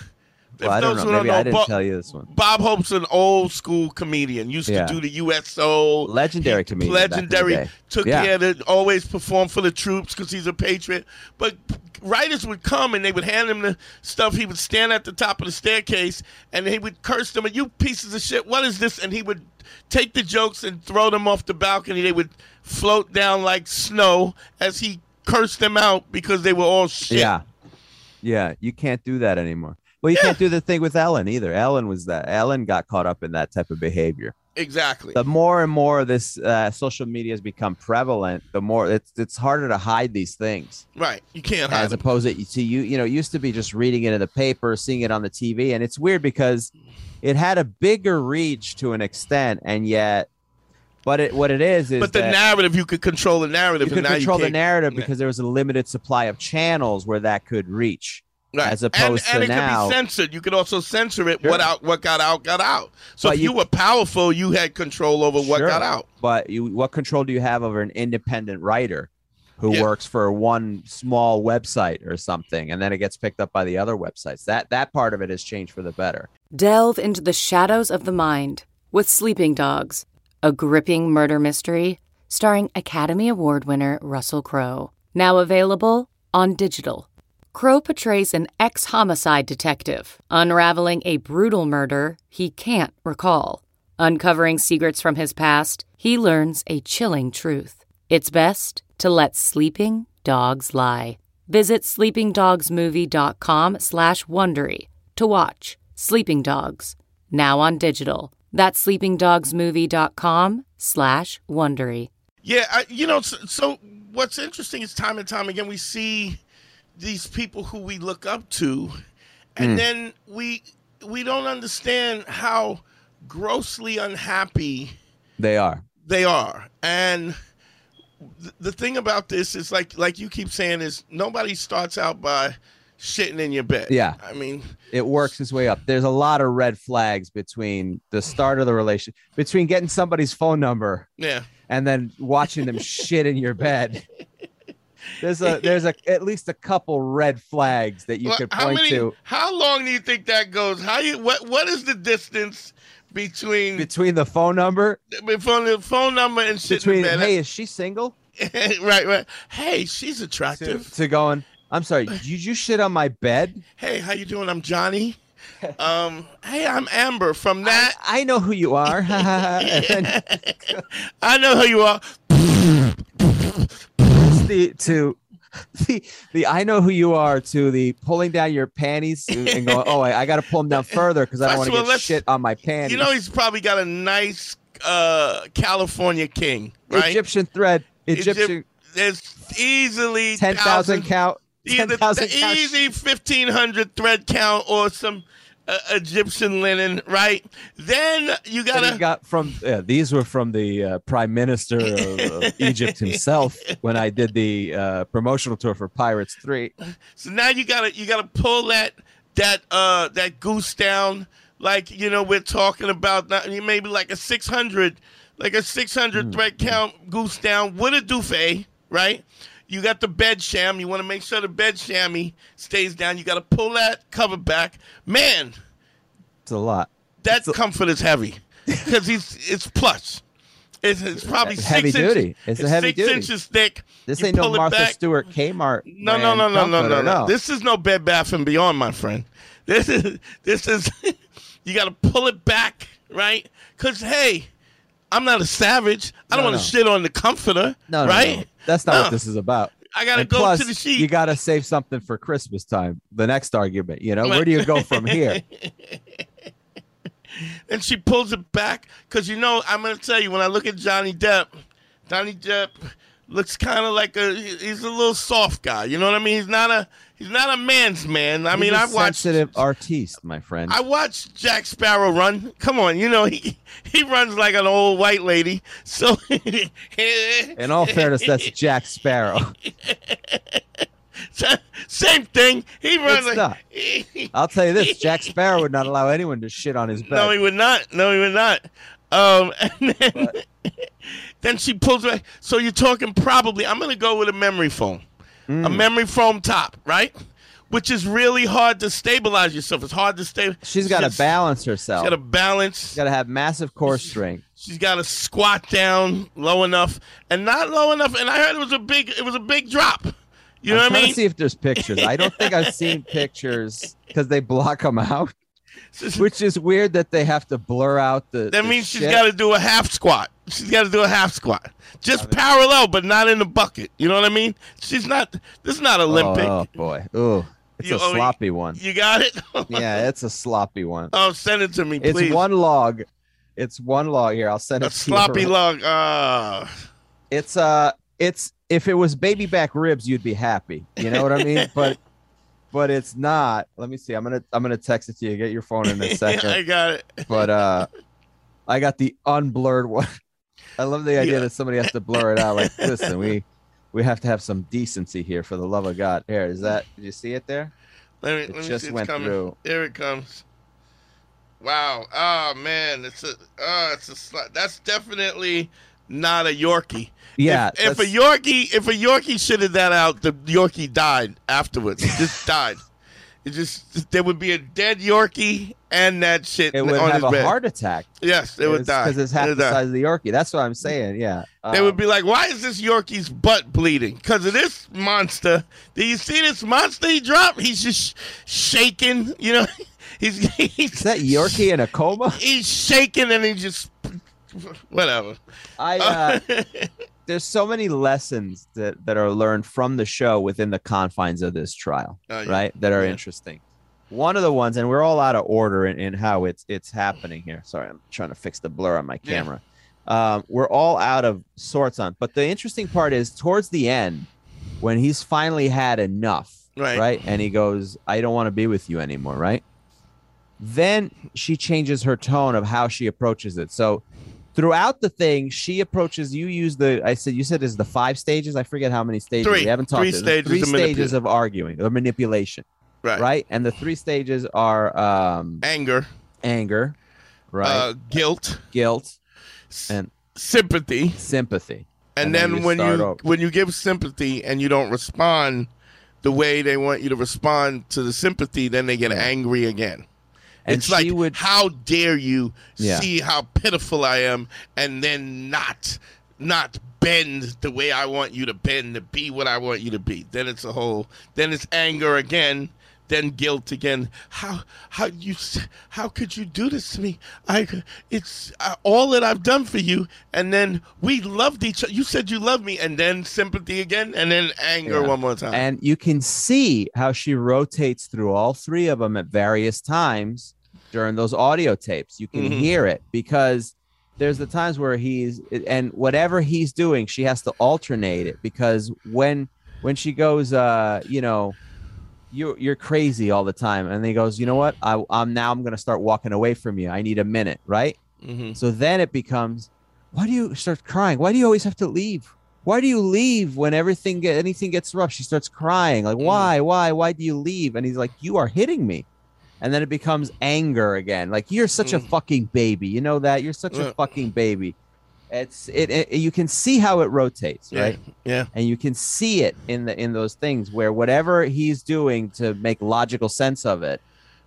Well, I don't know. Maybe I didn't Bob, tell you this one. Bob Hope's an old school comedian. Used Yeah. to do the USO. Legendary He- comedian back in the Legendary. Took Yeah. care to always perform for the troops because he's a patriot. But writers would come and they would hand him the stuff. He would stand at the top of the staircase and he would curse them. And You pieces of shit! What is this? And he would take the jokes and throw them off the balcony. They would float down like snow as he cursed them out because they were all shit. Yeah, yeah. You can't do that anymore. Well, you Yeah. can't do the thing with Ellen either. Ellen was that. Ellen got caught up in that type of behavior. exactly. The more and more this uh, social media has become prevalent, the more it's it's harder to hide these things. right. You can't hide as them. opposed to, you you know it used to be just reading it in the paper seeing it on the tv and it's weird because it had a bigger reach to an extent and yet but it what it is is But the narrative, you could control the narrative. you could control the narrative because there was a limited supply of channels where that could reach Right. as opposed and, and to it now- could be censored. You could also censor it. Sure. What out? What got out? Got out. So But if you, you- were powerful, you had control over what Sure. got out. but you what control do you have over an independent writer who Yeah. works for one small website or something and then it gets picked up by the other websites that that part of it has changed for the better Delve into the shadows of the mind with Sleeping Dogs, a gripping murder mystery starring Academy Award winner Russell Crowe. Now available on digital. Crowe portrays an ex homicide detective unraveling a brutal murder he can't recall. Uncovering secrets from his past, he learns a chilling truth. It's best to let sleeping dogs lie. Visit sleepingdogsmovie.com slash Wondery to watch Sleeping Dogs, now on digital. That's sleepingdogsmovie.com slash Wondery. Yeah, I, you know. So, so what's interesting is time and time again we see these people who we look up to, and Hmm. then we we don't understand how grossly unhappy they are they are and th- the thing about this is like like you keep saying is nobody starts out by shitting in your bed Yeah. i mean it works its way up. There's a lot of red flags between the start of the relation, between getting somebody's phone number yeah and then watching them shit in your bed. There's a there's a at least a couple red flags that you Well, could point many? to How long do you think that goes? How you? What? What is the distance between between the phone number between the phone number and shit between hey is she single right, right. Hey, she's attractive. to going I'm sorry did you shit on my bed Hey, how you doing? I'm Johnny. Um, hey, I'm Amber from that. I, I know who you are I know who you are. The to the the I know who you are to the pulling down your panties and going oh I, I got to pull them down further because I don't want to get shit on my panties. You know he's probably got a nice uh California king, right? Egyptian thread Egyptian Egypt- There's easily ten thousand count ten Either the count. easy fifteen hundred thread count or some uh, Egyptian linen, right? Then you gotta got from yeah, these were from the uh, prime minister of, of Egypt himself when I did the uh, promotional tour for Pirates Three. So now you gotta you gotta pull that that uh that goose down, like you know we're talking about that maybe like a six hundred, like a six hundred thread count goose down. It do for right? You got the bed sham. You want to make sure the bed chamois stays down. You got to pull that cover back. Man, It's a lot. that It's a- comfort is heavy because he's it's plush. It's, it's probably It's six heavy inches, duty. It's a heavy six duty. inches thick. This You ain't no Martha back. Stewart Kmart. No, no, no, no, no, no, no. This is no Bed Bath and Beyond, my friend. This is this is you got to pull it back, right? Because hey, I'm not a savage. I don't No, want to no. shit on the comforter, no, no, right? That's not No. what this is about. I gotta And go plus, to the sheet. You got to save something for Christmas time. The next argument, you know, where do you go from here? and she pulls it back because you know I'm gonna tell you when I look at Johnny Depp, Johnny Depp looks kind of like a he's a little soft guy. You know what I mean? He's not a he's not a man's man. I mean, He's a I've watched sensitive artiste, my friend. I watched Jack Sparrow run. Come on, you know he he runs like an old white lady. So In all fairness, that's Jack Sparrow. same thing. He runs It's like not. I'll tell you this: Jack Sparrow would not allow anyone to shit on his bed. No, he would not. No, he would not. Um, and then, then she pulls back. So you're talking probably. I'm gonna go with a memory foam, a Mm. memory foam top, right? Which is really hard to stabilize yourself. It's hard to stay. She's got to She's- balance She's herself. got to balance. She's got to have massive core strength. She's got to squat down low enough and not low enough. And I heard it was a big. It was a big drop. You know I'm what I mean? to see if there's pictures. I don't think I've seen pictures because they block them out, which is weird that they have to blur out the. That the means she's got to do a half squat. She's got to do a half squat, just parallel, but not in the bucket. You know what I mean? She's not. This is not Olympic. Oh, oh, boy, ooh, it's You- a oh, sloppy one. You got it? Yeah, it's a sloppy one. oh, send it to me, It's one log. It's one log here. I'll send it a to sloppy you. log. Uh, It's uh, it's if it was baby back ribs, you'd be happy. You know what I mean? but but it's not. Let me see. I'm gonna I'm gonna text it to you. Get your phone in a second. I got it. but uh I got the unblurred one. I love the idea Yeah. that somebody has to blur it out. Like, listen, we we have to have some decency here for the love of God. Here, is that did you see it there? Let me, It let me just see. Went coming. through. Here it comes. Wow. Oh man, it's a. Uh, it's a. That's definitely not a Yorkie. Yeah. If, if a Yorkie, if a Yorkie shitted that out, the Yorkie died afterwards. It just died. It just there would be a dead Yorkie and that shit it would on have his a bed. heart attack. yes, it would die Because it's half It the size of the Yorkie. That's what I'm saying. Yeah. They would Um, be like, "Why is this Yorkie's butt bleeding? Because of this monster. Do you see this monster he dropped? He's just shaking. You know, he's he's Is that Yorkie in a coma? He's shaking and he just whatever. I uh there's so many lessons that, that are learned from the show within the confines of this trial, Oh, yeah. right? That are Yeah. interesting. One of the ones, and we're all out of order in, in how it's it's happening here. Sorry, I'm trying to fix the blur on my Yeah. camera. Um, we're all out of sorts on. But the interesting part is towards the end, when he's finally had enough, Right. right? And he goes, I don't want to be with you anymore, right? Then she changes her tone of how she approaches it. So throughout the thing, she approaches you use the I said you said is the five stages. I forget how many stages. Three. We haven't talked Three There's stages three of stages of arguing or manipulation. Right. Right. And the three stages are um Anger, anger, right? uh, guilt, guilt, and sympathy, sympathy, and, then, you when you over. when you give sympathy and you don't respond the way they want you to respond to the sympathy, then they get angry again. And it's like, she would- how dare you Yeah. see how pitiful I am, and then not not bend the way I want you to bend to be what I want you to be. Then it's a whole. Then it's anger again. Then guilt again. How how you how could you do this to me? I it's uh, all that I've done for you, and then we loved each other. You said you loved me, and then sympathy again, and then anger Yeah. one more time. And you can see how she rotates through all three of them at various times during those audio tapes. You can Mhm. hear it because there's the times where he's and whatever he's doing, she has to alternate it because when when she goes, uh, you know, you you're crazy all the time, and he goes, you know what, I, I'm now I'm gonna start walking away from you. I need a minute, right? Mhm. So then it becomes, why do you start crying? Why do you always have to leave? Why do you leave when everything get anything gets rough? She starts crying, like, mm. why, why, why do you leave? And he's like, you are hitting me. And then it becomes anger again. Like you're such a mm. fucking baby. You know that you're such a uh. fucking baby. It's it, it. You can see how it rotates, right? yeah. And you can see it in the in those things where whatever he's doing to make logical sense of it,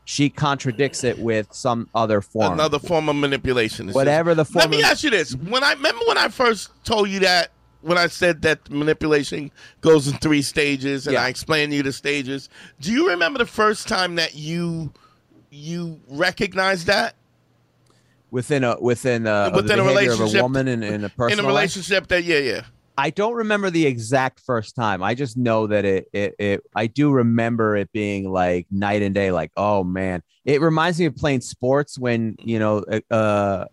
she contradicts it with some other form. Another form of manipulation. It's Whatever the form. Let me of- ask you this: When I remember when I first told you that, when I said that manipulation goes in three stages, and Yeah. I explained to you the stages, do you remember the first time that you you recognized that within a within a, Within a of a relationship- woman in, in a person in a life? relationship? That yeah, yeah. I don't remember the exact first time. I just know that it, it it I do remember it being like night and day. Like oh man, it reminds me of playing sports when you know uh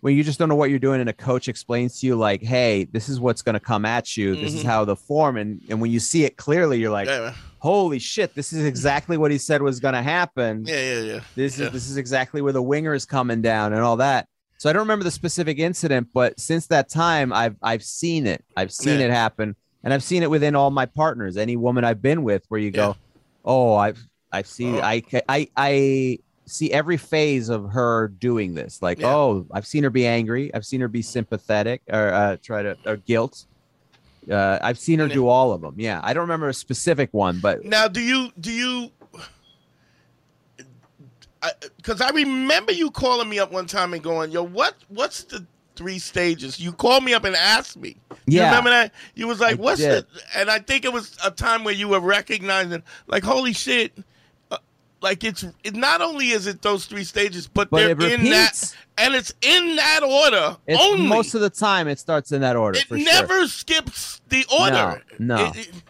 when you just don't know what you're doing and a coach explains to you like hey this is what's going to come at you this is Mhm. how the form and and when you see it clearly you're like Yeah. Holy shit this is exactly what he said was going to happen Yeah, yeah, yeah. this Yeah. is this is exactly where the winger is coming down and all that. So I don't remember the specific incident, but since that time, I've I've seen it. I've seen Yeah. it happen, and I've seen it within all my partners. Any woman I've been with, where you go, oh, I've I've seen Oh. I I I see every phase of her doing this. Like, oh, I've seen her be angry. I've seen her be sympathetic or uh, try to or guilt. Uh, I've seen her do all of them. Yeah, I don't remember a specific one, but Now, do you do you? Because I, remember you calling me up one time and going, "Yo, what what's the three stages?" You called me up and asked me. You Yeah. remember that? You was like, I "What's did. the?" And I think it was a time where you were recognizing, like, "Holy shit!" Like it's it, not only is it those three stages, but, But they're in that, and it's in that order it's only. most of the time it starts in that order. it for sure. never skips the order. No, no. It- it-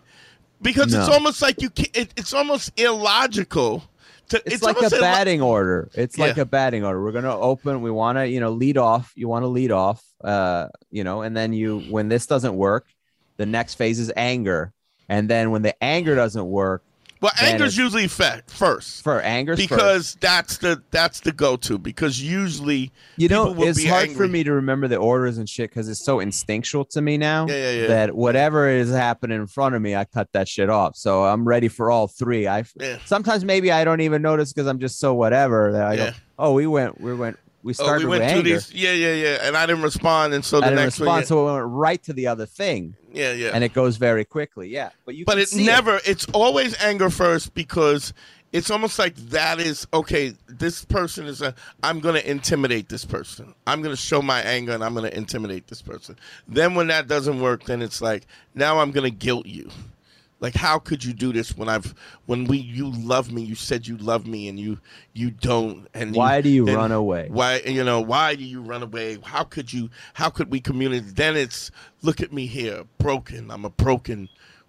because it's almost like you. Can, it, it's almost illogical. To, it's, like a batting order. It's like a batting order. We're gonna open. We want to, you know, lead off. You want to lead off, uh, you know, and then you, when this doesn't work, the next phase is anger, and then when the anger doesn't work, Well, anger's usually fa- first for anger, because that's the that's the go to. Because usually, you know, will it's be hard angry. for me to remember the orders and shit because it's so instinctual to me now. Yeah, yeah, yeah. That whatever is happening in front of me, I cut that shit off. So I'm ready for all three. I Yeah. sometimes maybe I don't even notice because I'm just so whatever that I go, oh, we went, we went, we Oh, started we went with anger. these. Yeah, yeah, yeah. And I didn't respond, and so the I didn't next respond, one. so it went right to the other thing, Yeah, yeah. and it goes very quickly. Yeah, but you but it never it's always anger first because it's almost like that is okay this person is a i'm going to intimidate this person i'm going to show my anger and i'm going to intimidate this person then when that doesn't work then it's like now i'm going to guilt you like how could you do this when i've when we you love me you said you love me and you you don't and Why do you run away? why you know why do you run away how could you how could we communicate then it's look at me here broken i'm a broken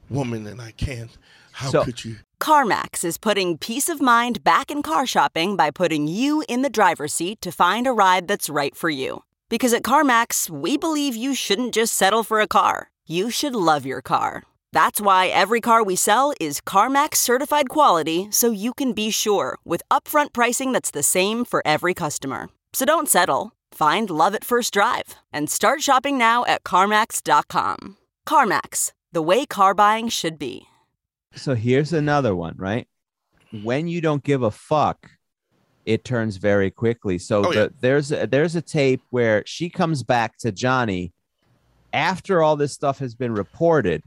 woman and i can't how So- could you CarMax is putting peace of mind back in car shopping by putting you in the driver's seat to find a ride that's right for you. Because at CarMax, we believe you shouldn't just settle for a car, you should love your car. That's why every car we sell is CarMax certified quality so you can be sure with upfront pricing that's the same for every customer. So don't settle. Find love at first drive and start shopping now at CarMax.com. CarMax, the way car buying should be. So here's another one, right? When you don't give a fuck, it turns very quickly. So Oh, the, yeah. there's a, there's a tape where she comes back to Johnny after all this stuff has been reported,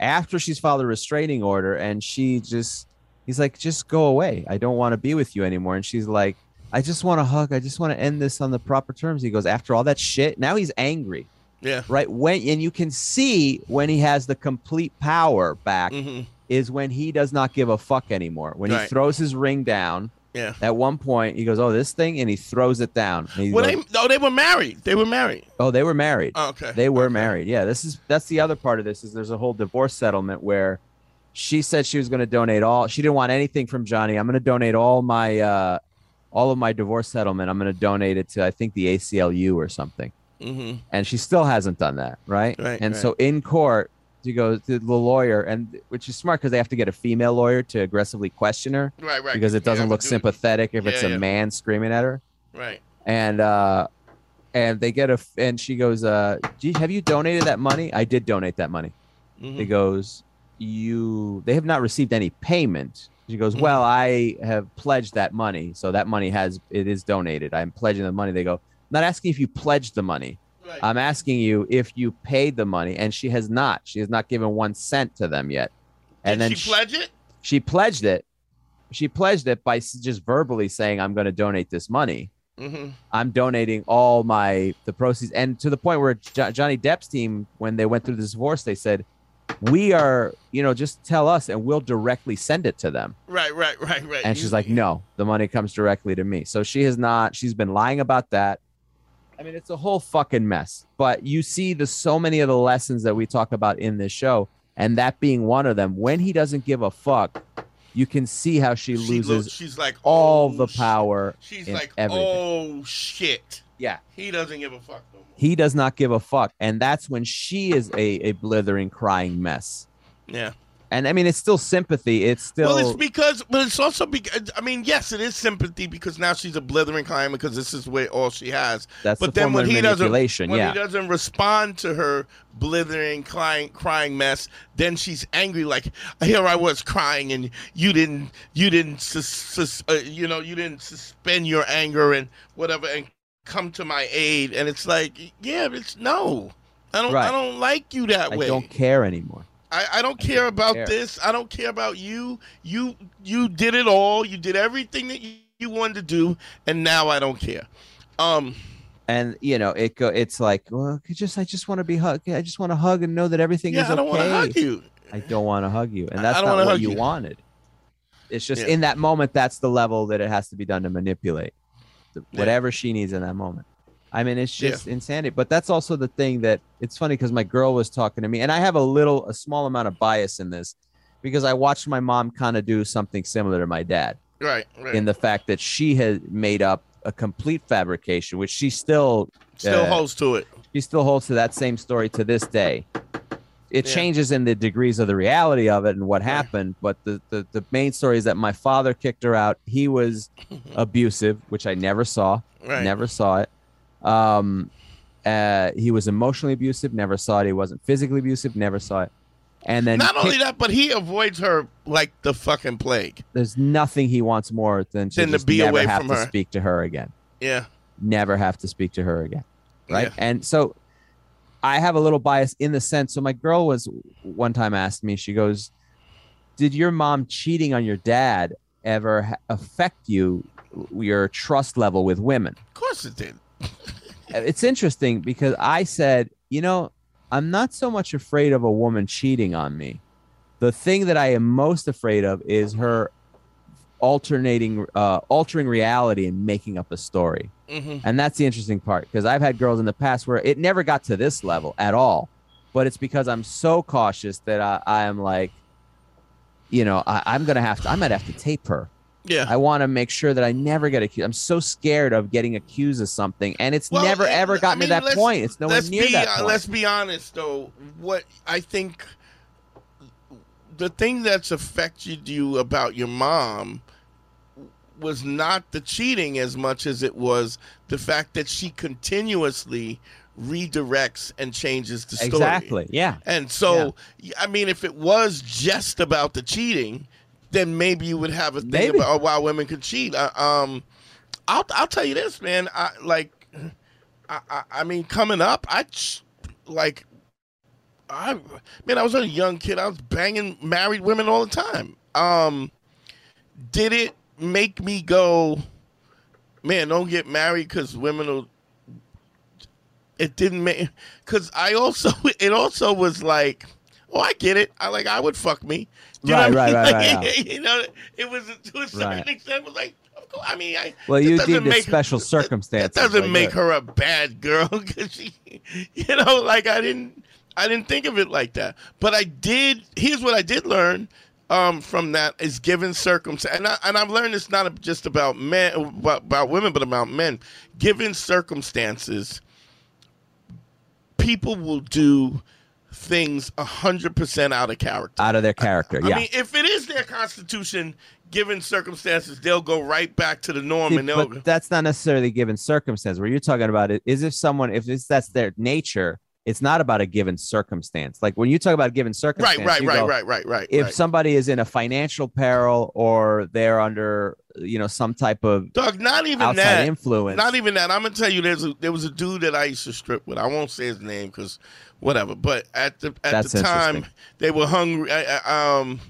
after she's filed a restraining order, and she just he's like, just go away. I don't want to be with you anymore. And she's like, I just want to hug. I just want to end this on the proper terms. He goes, after all that shit, now he's angry, Yeah. right? When and you can see when he has the complete power back hmm is when he does not give a fuck anymore. When he throws his ring down. Yeah. At one point, he goes, "Oh, this thing," and he throws it down. And Well, goes, they no, they were married. They were married. oh, they were married. Oh, okay. They were Okay. married. Yeah, this is that's the other part of this is there's a whole divorce settlement where she said she was going to donate all. She didn't want anything from Johnny. I'm going to donate all my uh all of my divorce settlement. I'm going to donate it to I think the ACLU or something. Mm-hmm. And she still hasn't done that, right? Right, and right. so in court, she goes to the lawyer, and which is smart because they have to get a female lawyer to aggressively question her Right, right. because it doesn't look sympathetic if it's a yeah. man screaming at her Right. and uh and they get a and she goes uh "Do you- have you donated that money i did donate that money Mhm. he goes you they have not received any payment she goes Mhm. well i have pledged that money so that money has it is donated i'm pledging the money they go not asking if you pledged the money Right. i'm asking you if you paid the money and she has not she has not given one cent to them yet and Did then she she- pledge it? she pledged it she pledged it by just verbally saying i'm going to donate this money Mm-hmm. I'm donating all my the proceeds, and to the point where jo- Johnny Depp's team, when they went through this divorce, they said, "We are, you know, just tell us, and we'll directly send it to them." Right, right, right, right. And You- she's like, "No, the money comes directly to me." So she has not. She's been lying about that. I mean, it's a whole fucking mess. But you see the so many of the lessons that we talk about in this show, and that being one of them. When he doesn't give a fuck, you can see how she, she loses looks, she's like all oh, the power. She's like, everything. oh shit. Yeah. He doesn't give a fuck no more. he does not give a fuck and that's when she is a, a blithering crying mess Yeah. And i mean it's still sympathy it's still well, it's because, but it's also because. I mean, yes, it is sympathy because now she's a blithering client because this is where all she has. That's but the then when he doesn't, when yeah. he doesn't respond to her blithering, crying, crying mess, then she's angry. Like here I was crying, and you didn't, you didn't, sus, sus, uh, you know, you didn't suspend your anger and whatever, and come to my aid. And it's like, yeah, it's no. I don't, Right. I don't like you that i way. I don't care anymore I, I don't care about care. this. I don't care about you. You you did it all. You did everything that you, you wanted to do, and now I don't care. Um, and you know it go it's like well I just i just want to be hugged i just want to hug and know that everything yeah, is I don't want to okay hug you. i don't want to hug you and that's don't what you you. wanted it's just Yeah. in that moment that's the level that it has to be done to manipulate the, Yeah. whatever she needs in that moment i mean it's Yeah. just insanity but that's also the thing that it's funny because my girl was talking to me and i have a little a small amount of bias in this because i watched my mom kind of do something similar to my dad Right, right. in the fact that she had made up a complete fabrication which she still Still uh, holds to it. she still holds to that same story to this day. It Yeah. changes in the degrees of the reality of it and what happened, but the, the the main story is that my father kicked her out. He was abusive, which I never saw. Right. Never saw it. Um, uh, he was emotionally abusive. Never saw it. He wasn't physically abusive. Never saw it. And then Not only that, but he avoids her like the fucking plague. there's nothing he wants more than to, Than to just be never away have from to her. speak to her again. Yeah. never have to speak to her again. Right. Yeah. And so I have a little bias in the sense. So my girl was one time asked me, she goes, Did your mom cheating on your dad ever affect you, your trust level with women? Of course it did. It's interesting because I said, You know, I'm not so much afraid of a woman cheating on me. The thing that I am most afraid of is her alternating, uh, altering reality and making up a story. hmm And that's the interesting part because I've had girls in the past where it never got to this level at all. But it's because I'm so cautious that I, I am like, you know, I, I'm going to have to, I might have to tape her. Yeah. I want to make sure that I never get accused. I'm so scared of getting accused of something. And it's Well, never, I- ever I gotten mean, to that point. It's nowhere near be, that uh, point. Let's be honest, though. What I think the thing that's affected you about your mom was not the cheating as much as it was the fact that she continuously redirects and changes the story. exactly. Yeah. And so, I mean, if it was just about the cheating, then maybe you would have a thing Maybe. about why women could cheat. I, um, I'll I'll tell you this, man. I like, I I, I mean, coming up, I ch- like, I man, I was a young kid. I was banging married women all the time. Um, did it make me go, man? Don't get married because women will. It didn't make because I also it also was like, oh, I get it. I like I would fuck me. You know Right, I right, mean? right, Like, right. You know, it was to a certain Right. extent. It was like, of course, I mean, I Well, you doesn't make- special circumstances. That doesn't like make that. her a bad girl because she, you know, like I didn't, I didn't think of it like that. But I did. Here's what I did learn um, from that is given circumstance, and I, and I've learned it's not just about men, about, about women, but about men. Given circumstances, people will do things hundred percent out of character. out of their character. I yeah. mean, if it is their constitution, given circumstances, they'll go right back to the norm, See, and they'll. but that's not necessarily given circumstance. Where you're talking about it is if someone, if it's, that's their nature, it's not about a given circumstance. Like when you talk about a given circumstance, right, right, right, go, right, right, right. If right. somebody is in a financial peril or they're under, you know, some type of Doug, not even outside that. influence, Not even that. I'm gonna tell you, there's a, there was a dude that I used to strip with. I won't say his name because whatever. But at the at That's the time, they were hungry. uh, uh, Um,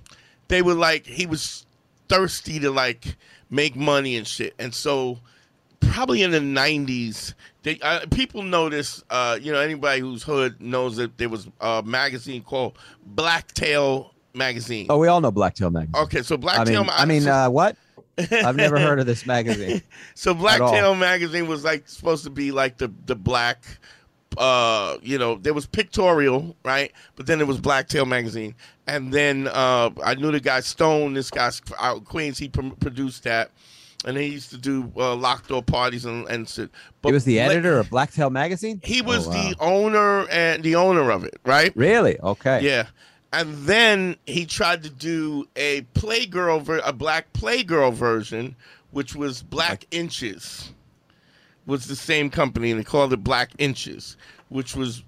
they were like he was thirsty to like make money and shit, and so probably in the 90s they uh, people notice uh you know anybody who's hood knows that there was a magazine called blacktail magazine oh, we all know Blacktail magazine. okay so I blacktail mean, I mean, uh, what? I've never heard of this magazine. so. Blacktail magazine was like supposed to be like the the black uh you know there was pictorial right but then there was Blacktail magazine and then uh I knew the guy Stone this guy out Queens he pr- produced that and he used to do uh, locked door parties and and shit. He was the editor of Blacktail magazine. he was Oh, wow. the owner and the owner of it right Really? Okay. yeah. And then he tried to do a Playgirl, ver- a black Playgirl version, which was Black Inches. Was the same company, and they called it Black Inches, which was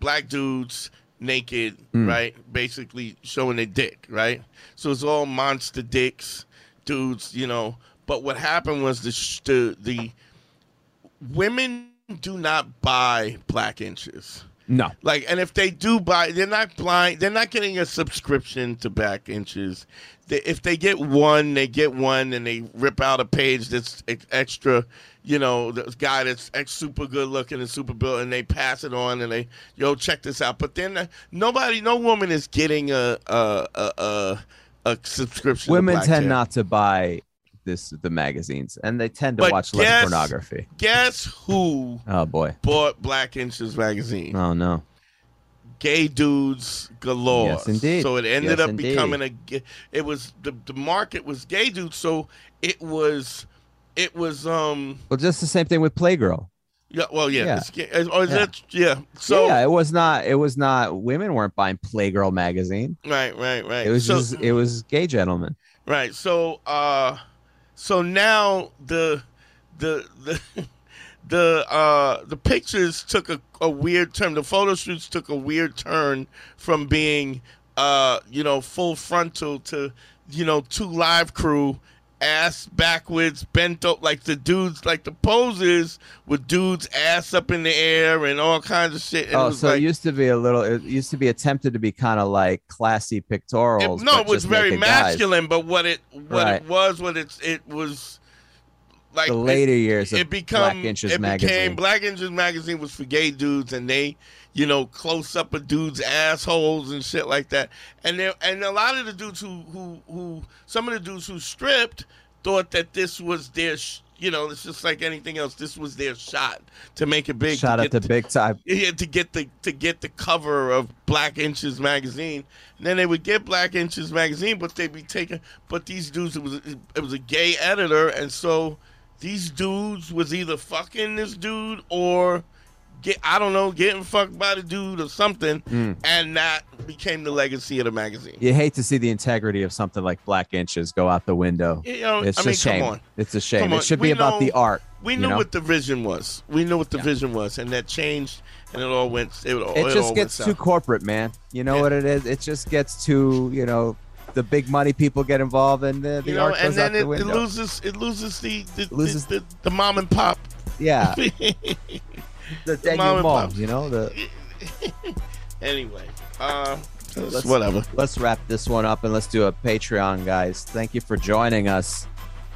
black dudes naked, right? Basically showing their dick, right? So it's all monster dicks, dudes, you know. But what happened was the sh- the, the women do not buy Black Inches. No. Like, and if they do buy, they're not blind. They're not getting a subscription to Black Inches. They, if they get one, they get one, and they rip out a page that's extra. You know, the guy that's ex- super good looking and super built, and they pass it on, and they yo check this out. But then uh, nobody, no woman is getting a a a, a, a subscription. to Women tend Tail. not to buy this the magazines, and they tend to But watch less pornography. Guess who Oh boy. bought Black Inches magazine? Oh no. gay dudes galore. Yes, indeed. So it ended Yes, up indeed. becoming a. It was the the market was gay dudes. So it was, it was um. Well, just the same thing with Playgirl. Yeah. Well, yeah. Yeah. It's is Yeah. that yeah? So yeah, it was not. It was not. Women weren't buying Playgirl magazine. right, right, right. It was so, just. It was gay gentlemen. Right. So uh so now the the the the uh the pictures took a, a weird turn. The photo shoots took a weird turn from being uh, you know, full frontal to, you know, two live crew ass backwards, bent up like the dudes like the poses with dudes ass up in the air and all kinds of shit. And it oh, was so like, it used to be a little. It used to be attempted to be kind of like classy pictorials. It- no, it was very naked guys. masculine, but what it what Right. it was, what it's it was like The it- later years of it become Black Inches it magazine. became Black Inches magazine was for gay dudes, and they you know close up of dudes' assholes and shit like that. And there and a lot of the dudes who who who some of the dudes who stripped thought that this was their. Sh- you know, it's just like anything else. This was their shot to make it big. shot at the, to Big Time. yeah, to get the to get the cover of Black Inches magazine. And then they would get Black Inches magazine, but they'd be taking. But these dudes, it was it was a gay editor, and so these dudes was either fucking this dude or get I don't know, getting fucked by the dude or something, hmm. and that became the legacy of the magazine. You hate to see the integrity of something like Black Inches go out the window. You know, It's I a mean, shame. come on. It's a shame. It should We be about the art. We knew know? what the vision was. We knew what the vision was, and that changed, and it all went. It, all- it just gets too corporate, man. You know Yeah. what it is? It just gets too, you know, the big money people get involved, and the, the you know, art and goes out then the it, it loses it loses the the, Loses- the, the, the mom and pop. yeah, the mom and denouement, you know. The anyway, uh, Let's- whatever. let's wrap this one up and let's do a Patreon, guys. Thank you for joining us.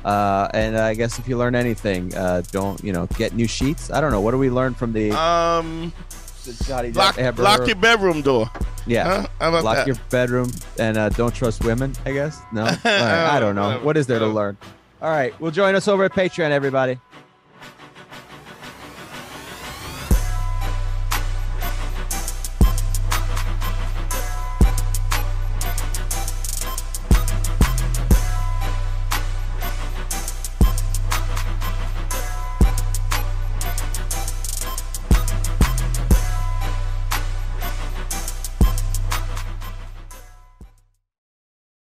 Uh, and I guess if you learn anything, uh, don't you know get new sheets. I don't know. What do we learn from the, Um, the Johnny lock, Depp- lock your bedroom door. yeah? Huh? Lock that? your bedroom and uh, don't trust women. I guess no. Right, I don't know. What is there to learn? All right, well, join us over at Patreon, everybody.